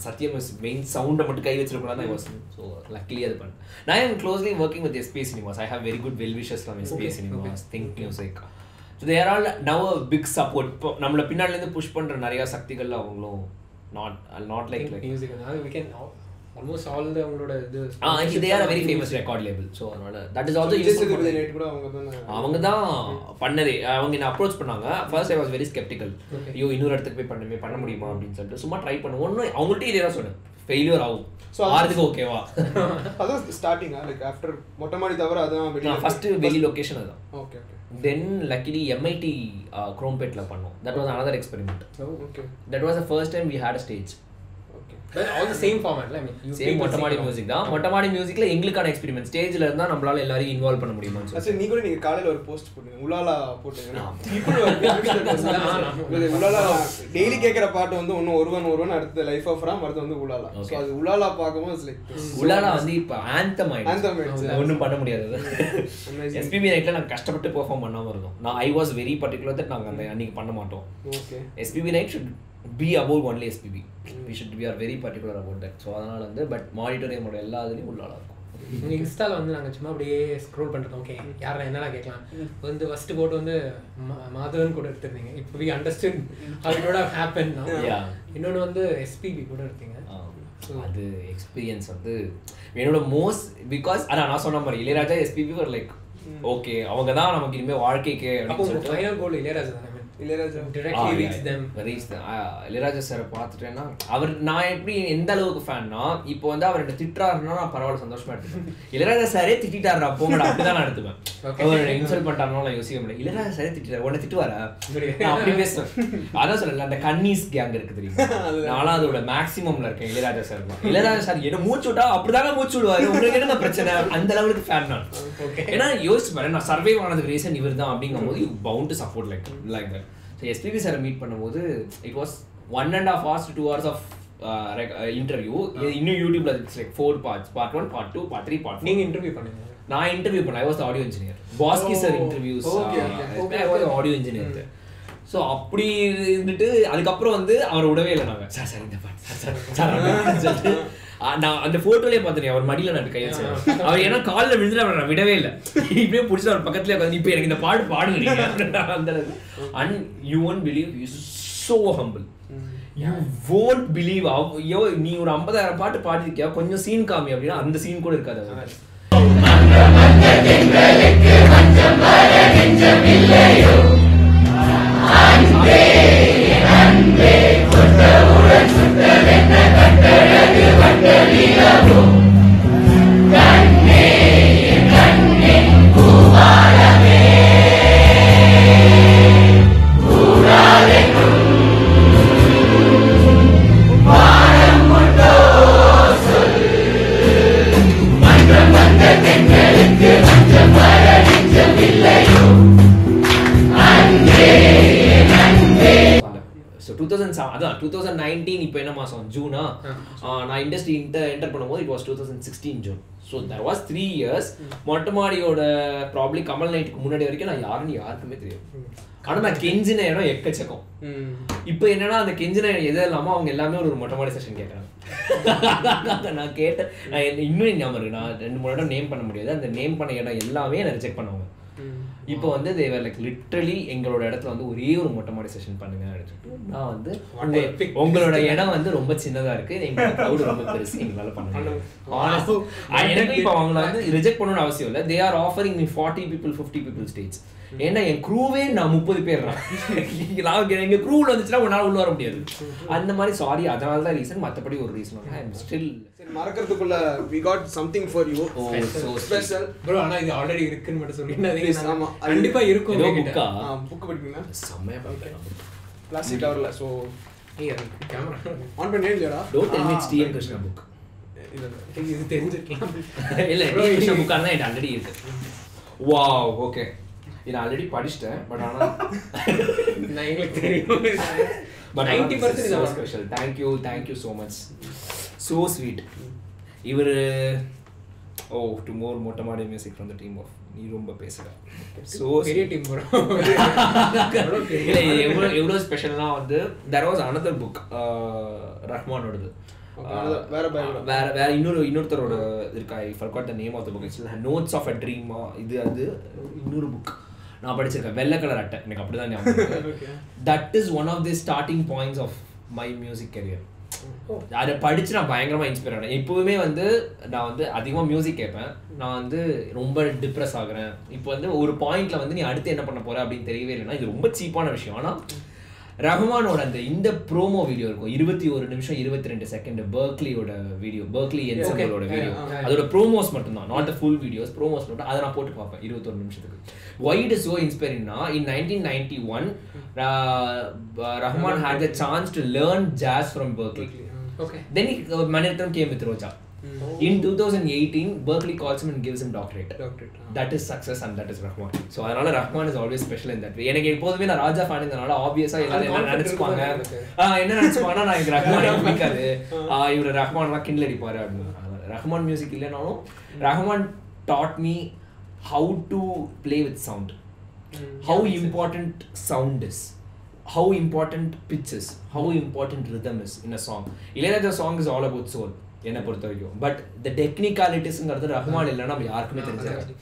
அதனால சத்தியம் மெயின் சவுண்டை மட்டும் கை வச்சிருக்கூடாது ஐ வாஸ் ஸோ லக்கிலி அது பண்ணேன் நான் am closely working with SP Cinemas I have very good well wishes from SP Cinemas think music so there all now a big support இப்போ நம்மளை பின்னாடிலேருந்து புஷ் பண்ணுற நிறையா சக்திகள் அவங்களும் not not like like Music. அதாவது we almost all the அவங்களோட இது ஆ they are very famous record label so அதனால தட் இஸ் ஆல்சோ night கூட அவங்க தானே அவங்க தான் பண்ணதே. அவங்க என்ன அப்ரோச் பண்ணாங்க? First I was very sceptical Okay. ஐயோ இன்னொரு இடத்துக்கு போய் பண்ணுமே பண்ண முடியுமா அப்படின்னு சொல்லிட்டு சும்மா ட்ரை பண்ண ஒன்றும் அவங்கள்ட்ட இதே தான் சொன்னேன். ஃபெயிலியர் ஆகும். அது- ஆறதுக்கு ஓகேவா <laughs> அதான் ஸ்டார்டிங்கா லைக் ஆஃப்டர் மொட்டை மாடி தவிர அதான் வெளிய ஃபர்ஸ்ட் வெளி லொகேஷன் அதான் okay okay then luckily MIT குரோம்பேட்ல பண்ணோம். That was another experiment okay that was the first time we had stage okay But all the same format, I mean, you same people மொட்டை மாடி sing along. Music தான். மொட்டை மாடி மியூசிக்ல எங்களுக்கான experiment ஸ்டேஜ்ல இருந்தா நம்மளால எல்லாரையும் இன்வால்வ் பண்ண முடியுமான்னு சரி நீ கூட நீங்க காலையில ஒரு போஸ்ட் போட்டீங்க. உலாலா போட்டீங்க. <laughs> உலாலா டெய்லி கேக்குற பாட்டு வந்து ஒன்னு ஒருவன் ஒருவன் அடுத்து லைஃப் ஆஃப் ராம் அடுத்து வந்து உலாலா. So Okay. அது உலாலா பார்க்கும்போது லைக் உலாலா வந்து இப்ப ஆந்தம் Anthem ஆயிடுச்சு. ஒன்றும் பண்ண முடியாது. எஸ்பிபி நைட்ல நாங்க கஷ்டப்பட்டு பெர்ஃபார்ம் பண்ணாம இருந்தோம். நான் I was very particular that நாங்க அந்த அன்னைக்கு பண்ண மாட்டோம். Okay SPB night should be about only SPB we should be are very particular about that so அதனால வந்து பட் மானிட்டோரியமோட எல்லா இதுலையும் உள்ளாளா இருக்கும். இன்ஸ்டால வந்து நாங்க சும்மா அப்படியே ஸ்க்ரோல் பண்ணிட்டு ஓகே யாரா என்னடா கேட்கலாம்? வந்து ஃபர்ஸ்ட் போட்டு வந்து மா- மாதவன் கூட எடுத்திருந்தீங்க. இப்போ we understood how it would have happened now. Yeah. இன்னொன்னு வந்து எஸ்பிபி கூட எடுத்தீங்க. அது எக்ஸ்பீரியன்ஸ் வந்து என்னோட மோஸ்ட் பிகாஸ் அதான் நான் சொன்ன மாதிரி இளையராஜா எஸ்பிபி ஒரு லைக் ஓகே அவங்க தான் நமக்கு இனிமேல் வாழ்க்கைக்கு ஃபைனல் கோல் இளையராஜா தானே? Ilaiyaraaja. Directly reach them. Reach Ilaiyaraaja சாரை பார்த்துட்டேன்னா அவர் நான் எப்படி எந்த அளவுக்கு ஃபேன்னா இப்போ வந்து அவர் என்ன திட்டுறாருன்னா நான் பரவாயில்ல சந்தோஷமா எடுத்துப்பேன். <laughs> இளையராஜா சாரே திட்டாரு போங்கடா அப்படிதான் நான் எடுத்துப்பேன். அவர் இன்சல்ட் நான் யோசிக்க முடியல. இளையராஜா சாரே திட்டாரு உன்னை திட்டுவாரா? நான் அப்படி பேசுவேன். அதான் சொல்லல அந்த கன்னீஸ் கேங் இருக்கு தெரியுமா? <laughs> நானும் அதோட மேக்ஸிமம்ல இருக்கேன் இளையராஜா சார் இளையராஜா சார் என்ன மூச்சு விட்டா அப்படிதாங்க மூச்சு விடுவாரு. உங்களுக்கு என்ன பிரச்சனை? அந்த லெவலுக்கு ஃபேன் நான். ஏன்னா யோசிச்சு பாரு நான் சர்வே ஆனதுக்கு ரீசன் இவர் தான் அப்படிங்கும் போது you bound support like like that so SPB சாரை மீட் பண்ணும்போது it was one and half hours two hours of interview இன்னும் யூடியூப்ல like four parts part one part two part three part நீங்க இன்டர்வியூ பண்ணுங்க? நான் இன்டர்வியூ பண்ணேன். I was audio engineer Baski sir interviews audio engineer so அப்படி இருந்துட்டு அதுக்கப்புறம் வந்து அவர் விடவே இல்லை நாங்கள் சார் சார் இந்த பாட்டு சார் சார் நான் அந்த போட்டோலயே பார்த்தேன் அவர் மடியில நான் கையில அவர் ஏன்னா காலில் விழுந்து அவர் நான் விடவே இல்லை இப்படியே பிடிச்சி அவர் பக்கத்துல உட்காந்து இப்போ எனக்கு இந்த பாட்டு பாடுங்க அந்த and you won't believe you so humble you won't believe ஐயோ நீ ஒரு ஐம்பதாயிரம் பாட்டு பாடிருக்கியா கொஞ்சம் சீன் காமி அப்படின்னா அந்த சீன் கூட இருக்காது அவருக்கு. ஸோ டூ தௌசண்ட் அதான் டூ தௌசண்ட் நைன்டீன் இப்போ என்ன மாதம் ஜூனா நான் இண்டஸ்ட்ரி இன்டர் என்டர் பண்ணும்போது it was two thousand sixteen June so there was three years மொட்டை மாடியோட ப்ராப்ளி கமல் நைட்டுக்கு முன்னாடி வரைக்கும் நான் யாருன்னு யாருக்குமே தெரியும் ஆனால் நான் கெஞ்சின இடம் எக்கச்சக்கம். இப்போ என்னன்னா அந்த கெஞ்சின எது இல்லாமல் அவங்க எல்லாமே ஒரு மொட்டை மாடி செஷன் கேட்குறாங்க நான் கேட்டேன் நான் இன்னும் ஞாபகம் இருக்கு. நான் ரெண்டு மூணு இடம் நேம் பண்ண முடியாது. அந்த நேம் பண்ண இடம் எல்லாமே நான் ரிஜெக்ட் பண்ணுவாங்க. இப்போ வந்து தேவர் லைக் லிட்ரலி எங்களோட இடத்துல வந்து ஒரே ஒரு மொட்டை மாடி செஷன் பண்ணுங்க சொல்லிட்டு நான் வந்து உங்களோட இடம் வந்து ரொம்ப சின்னதா இருக்கு. எங்களோட crowd ரொம்ப பெருசு. எங்களால பண்ண <laughs> எனக்கு இப்போ அவங்கள வந்து ரிஜெக்ட் பண்ணணும்னு அவசியம் இல்லை. They are offering me forty people fifty people stage ஏன்னா என் க்ரூவே நான் முப்பது பேர் <laughs> நான் எங்க க்ரூவில் வந்துச்சுன்னா உன்னால உள்ள வர முடியாது. அந்த மாதிரி சாரி அதனால தான் ரீசன் மற்றபடி ஒரு reason I am still மறக்கிறதுக்குள்ள we got something for you so special bro இது ஆல்ரெடி இருக்குன்னு மட்டும் சொல்லிட்டு Please, ஆமா. கண்டிப்பா இருக்கும். புக்கா புக் படிப்பீங்களா பிளாஸ்டிக் கவர்ல ஸோ கேமரா ஆன் பண்ணே இல்லையாடா don't tell me it's TN Krishna book இல்ல இல்ல இது தெரிஞ்சிருக்கலாம். <laughs> இல்ல கிருஷ்ணா புக்காக தான் ஆல்ரெடி இருக்கு. வாவ் ஓகே இது ஆல்ரெடி படிச்சிட்டேன் பட் ஆனா <laughs> நான் எங்களுக்கு தெரியும். But ninety percent special thank you thank you so much so sweet இவர் ஓ to more Mottai Maadi music from the team of நீ ரொம்ப பேசுற. ஸோ பெரிய டீம் இல்லை எவ்வளோ எவ்வளோ ஸ்பெஷல்னா வந்து தெர் வாஸ் அனதர் புக் ரஹ்மானோடது. Another- வேற. வேற வேற இன்னொரு இன்னொருத்தரோட இருக்கா I forgot the name of the book it's notes of a ட்ரீமா இது அது இன்னொரு புக் நான் படிச்சிருக்கேன். வெள்ளை கலர் அட்டை. எனக்கு அப்படிதான் ஞாபகம் that is one of the starting points of my music career அதை படிச்சு நான் பயங்கரமா இன்ஸ்பயர் ஆனேன். இப்போவுமே வந்து நான் வந்து அதிகமா மியூசிக் கேட்பேன். நான் வந்து ரொம்ப டிப்ரெஸ் ஆகுறேன். இப்போ வந்து ஒரு பாயிண்ட்ல வந்து நீ அடுத்து என்ன பண்ண போற அப்படின்னு தெரியவே இல்லைன்னா இது ரொம்ப சீப்பான விஷயம். ஆனா ரஹ்மானோட அந்த இந்த ப்ரோமோ வீடியோ இருக்கும். இருபத்தி ஒரு நிமிஷம் இருபத்தி ரெண்டு செகண்ட் பர்க்லியோட வீடியோ பர்க்லி என்சங்களோட. வீடியோ. அதோட ப்ரோமோஸ் மட்டும்தான். நாட் ஃபுல் வீடியோஸ் ப்ரோமோஸ் மட்டும். அதை நான் போட்டு பார்ப்பேன். இருபத்தொரு நிமிஷத்துக்கு. White so இன்ஸ்பைரிங்னா in nineteen ninety one Rahman had the chance to learn jazz from Berklee okay Then he, uh, Maniratnam Roja. In 2018, Berkeley calls him and gives him doctorate. Doctorate, ah. That is success and that is Rahman. So அதனால Rahman is always special in that way எனக்கு எப்போதுமே நான் ராஜா fan இருந்தனால ஆப்வியஸா எல்லாரும் என்ன நினைச்சுப்பாங்க என்ன நினைச்சுப்பாங்கன்னா நான் எனக்கு ரஹ்மான் பிடிக்காது இவர் ரஹ்மான்லாம் கிண்டல் அடிப்பாரு அப்படின்னு ரஹ்மான் மியூசிக் இல்லைனாலும் Rahman taught me how to play with sound how important sound is how important pitch is how important rhythm is in a song Ilaiyaraaja song is all about soul என்னை பொறுத்த வரைக்கும் பட் த டெக்னிக்காலிட்டிஸ்ங்கிறது ரஹ்மான் இல்லைன்னா நம்ம யாருக்குமே தெரிஞ்சாது.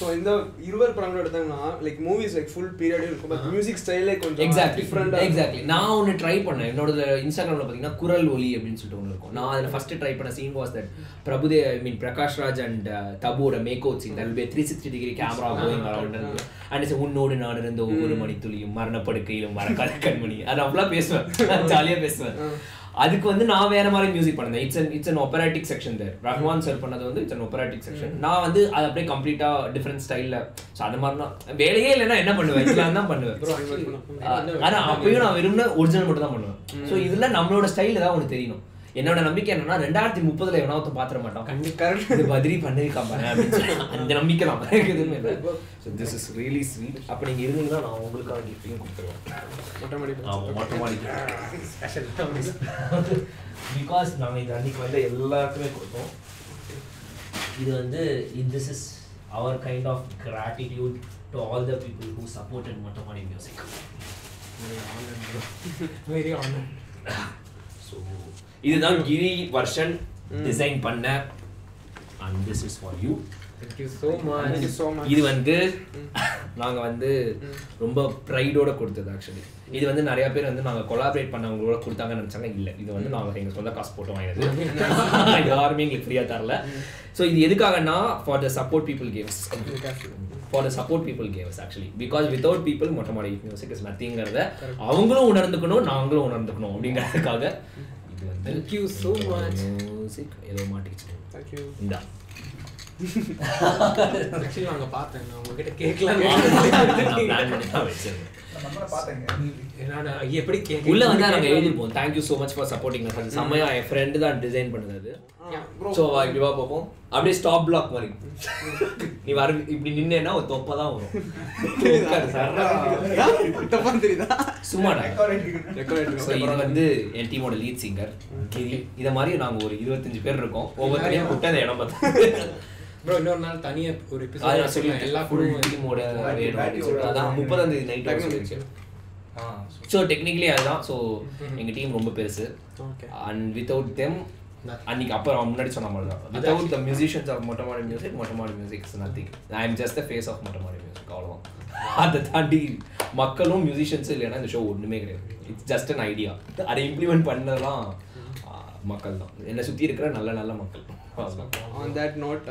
So இந்த இருவர் படங்கள் எடுத்தாங்கன்னா like movies like full period இருக்கும். பட் மியூசிக் ஸ்டைலே கொஞ்சம் எக்ஸாக்ட்லி டிஃப்ரெண்டாக எக்ஸாக்ட்லி நான் ஒன்று ட்ரை பண்ணேன். என்னோட இன்ஸ்டாகிராமில் பார்த்தீங்கன்னா குரல் ஒலி அப்படின்னு சொல்லிட்டு ஒன்று இருக்கும். நான் அதில் ஃபர்ஸ்ட் ட்ரை பண்ண scene was that பிரபுதே I mean Prakash Raj and தபுவோட make out scene தல் பே three sixty degree camera going around and உன்னோடு நான் இருந்த ஒவ்வொரு மணித்துளியும் மரணப்படுக்கையிலும் மறக்காத கண்மணி. அது அவ்வளோ பேசுவேன். <laughs> ஜாலியாக பேசுவேன். அதுக்கு வந்து நான் வேற மாதிரி மியூசிக் பண்ணேன் it's an it's an operatic section there Rahman sir பண்ணது வந்து இட்ஸ் அன் ஒப்பராட்டிக் செக்ஷன் நான் வந்து அது அப்படியே கம்ப்ளீட்டா டிஃப்ரெண்ட் ஸ்டைல்ல ஸோ அது மாதிரி தான் வேலையே இல்லைன்னா என்ன பண்ணுவேன்? இதெல்லாம் தான் பண்ணுவேன். ஆனா அப்பயும் நான் விரும்பின ஒரிஜினல் மட்டும் தான் பண்ணுவேன் ஸோ இதுல நம்மளோட ஸ்டைல் ஏதாவது ஒன்று தெரியணும். என்னோட நம்பிக்கை என்னன்னா ரெண்டாயிரத்தி முப்பதுல எவனா ஒருத்தன் பாத்திர மாட்டான். கரெக்ட். இது பதிரி சொல்லி அந்த நம்பிக்கை <laughs> தான் எதுவுமே இல்லை. So this is really sweet அப்போ நீங்க இருந்தீங்கன்னா நான் உங்களுக்காக கிஃப்டையும் கொடுத்துருவேன். மொட்டை மாடி ஆமா மொட்டை மாடி ஸ்பெஷல் பிகாஸ் நாங்கள் இது அன்னைக்கு வந்து எல்லாருக்குமே கொடுத்தோம். இது வந்து this is our kind of gratitude to all the people who supported Mottamaadi music very honour so இதுதான் கிரி வருஷன் டிசைன் பண்ண and this is for you. இது வந்து நாங்க வந்து ரொம்ப ப்ரைடோட கொடுத்தது ஆக்சுவலி இது வந்து நிறைய பேர் வந்து நாங்க கொலாபரேட் பண்ணவங்களோட கொடுத்தாங்கன்னு நினைச்சாங்க. இல்ல இது வந்து நாங்க எங்க சொந்த காசு போட்டு வாங்கினது. <laughs> யாருமே எங்களுக்கு ஃப்ரீயா தரல. ஸோ இது எதுக்காகனா for the support people games for the support people games actually because without people Mottai Maadi music is நத்திங்கிறத அவங்களும் உணர்ந்துக்கணும் நாங்களும் உணர்ந்துக்கணும் அப்படிங்கிறதுக்காக. இது வந்து Thank you. so much. Music ஏதோ மாட்டிக்கிச்சு தேங்க்யூ இந்தா ஆக்சுவலி நாங்க பார்த்தேன் உங்ககிட்ட கேட்கலாம் என்னடா எப்படி உள்ள வந்தா நாங்க எழுதிருப்போம் thank you so much for supporting அது செம்மையா என் ஃப்ரெண்டு தான் டிசைன் பண்ணது. ஸோ வா இப்படி வா பார்ப்போம் அப்படியே ஸ்டாப் பிளாக் மாதிரி. நீ வர இப்படி நின்னேன்னா ஒரு தொப்பை தான் வரும். தெரியுதா? ஸோ இது வந்து என் டீமோட லீட் சிங்கர் கிரி இதை மாதிரி நாங்க ஒரு இருபத்தஞ்சு பேர் இருக்கோம். ஒவ்வொருத்தரையும் கூப்பிட்டு அந்த இடம் பார்த்து. ப்ரோ இன்னொரு நாள் தனியா ஒரு அதை நான் எபிசோட் சொல்லி எல்லா ஃபுல் டீமோட வேணும் அதான் முப்பதாம் தேதி நைட் சொல்லியிருக்கேன் ஸோ டெக்னிக்கலி அதுதான். ஸோ எங்க டீம் ரொம்ப பெருசு. அண்ட் வித்தவுட் தெம் அன்னைக்கு அப்புறம் முன்னாடி சொன்ன மாதிரி தான். Without the musicians of Mottamaadi music Mottamaadi music is nothing I am just the face of Mottamaadi music அவ்வளோதான் அதை தாண்டி மக்களும் மியூசிஷியன்ஸும் இல்லைன்னா இந்த ஷோ ஒன்றுமே கிடையாது. இட்ஸ் ஜஸ்ட் அன் ஐடியா அதை இம்ப்ளிமெண்ட் பண்ணதெல்லாம் மக்கள் தான் என்னை சுற்றி இருக்கிற நல்ல நல்ல மக்கள். அவ்வளவுதான். On that note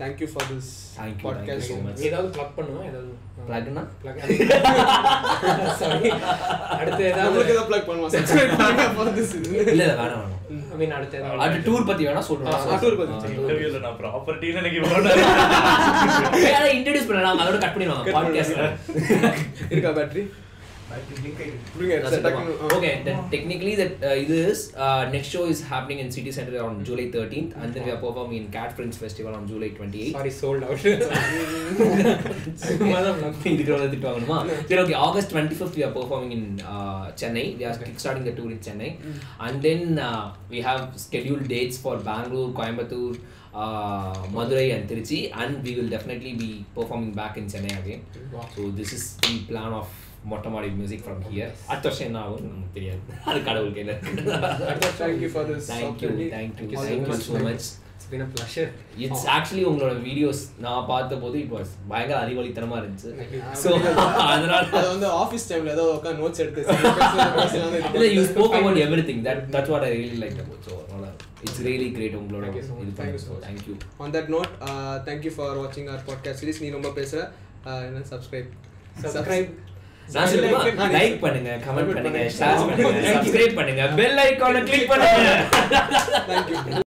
thank you for this Thank you, thank you podcast so much. ஏதாவது ப்ளக் பண்ணுவோம் ஏதாவது சாரி <laughs> அடுத்து ஏதாவது ஏதாவது ப்ளக் பண்ணுவோம் சப்ஸ்கிரைப் பண்ணுங்க ஃபார் திஸ் இல்ல வேணாம் வேணாம். ஐ மீன் அடுத்து ஏதாவது டூர் பத்தி வேணா ஆ, tour பத்தி. இன்டர்வியூல நான் ப்ராப்பர்ட்டின்னு எனக்கு இன்ட்ரடியூஸ் பண்ணலாம். அதோட கட் பண்ணிடுவாங்க பாட்காஸ்ட்ல இருக்கா battery Okay, then technically that uh, uh, next show is happening in City Center on July 13th, and then we are performing in Cat Friends Festival on July 28th. Sorry, sold out. <laughs> then <laughs> okay, August 25th we are performing in uh, Chennai. We are okay. kickstarting the tour in Chennai, mm. and then we have scheduled dates for Bangalore, Coimbatore. Madurai and Tiruchi. and we will definitely be performing back in Chennai again. So this is the plan of மொட்டை Maadi music from here அடுத்த வருஷம் என்ன ஆகும் நமக்கு தெரியாது. அது கடவுள் கையில் Thank you for this thank you. Thank you thank you. So much It's been a pleasure. It's actually உங்களோட வீடியோஸ் நான் பார்த்த போது இட் வாஸ் பயங்கர அறிவழித்தனமா இருந்துச்சு. ஸோ <laughs> <laughs> அதனால அது வந்து ஆஃபீஸ் டைம்ல ஏதோ உட்காந்து நோட்ஸ் எடுத்து <laughs> இல்ல you spoke about everything that that's what I really like about so அதனால இட்ஸ் ரியலி கிரேட் உங்களோட. இது Thank you so much. Thank you On that note, uh, thank you for watching our podcast. Series. நீ ரொம்ப பேசுற. Uh, என்ன subscribe. Subscribe. நான் like. பண்ணுங்க comment பண்ணுங்க. ஷேர் பண்ணுங்க. சப்ஸ்கிரைப் பண்ணுங்க பெல் ஐகானை கிளிக் பண்ணுங்க.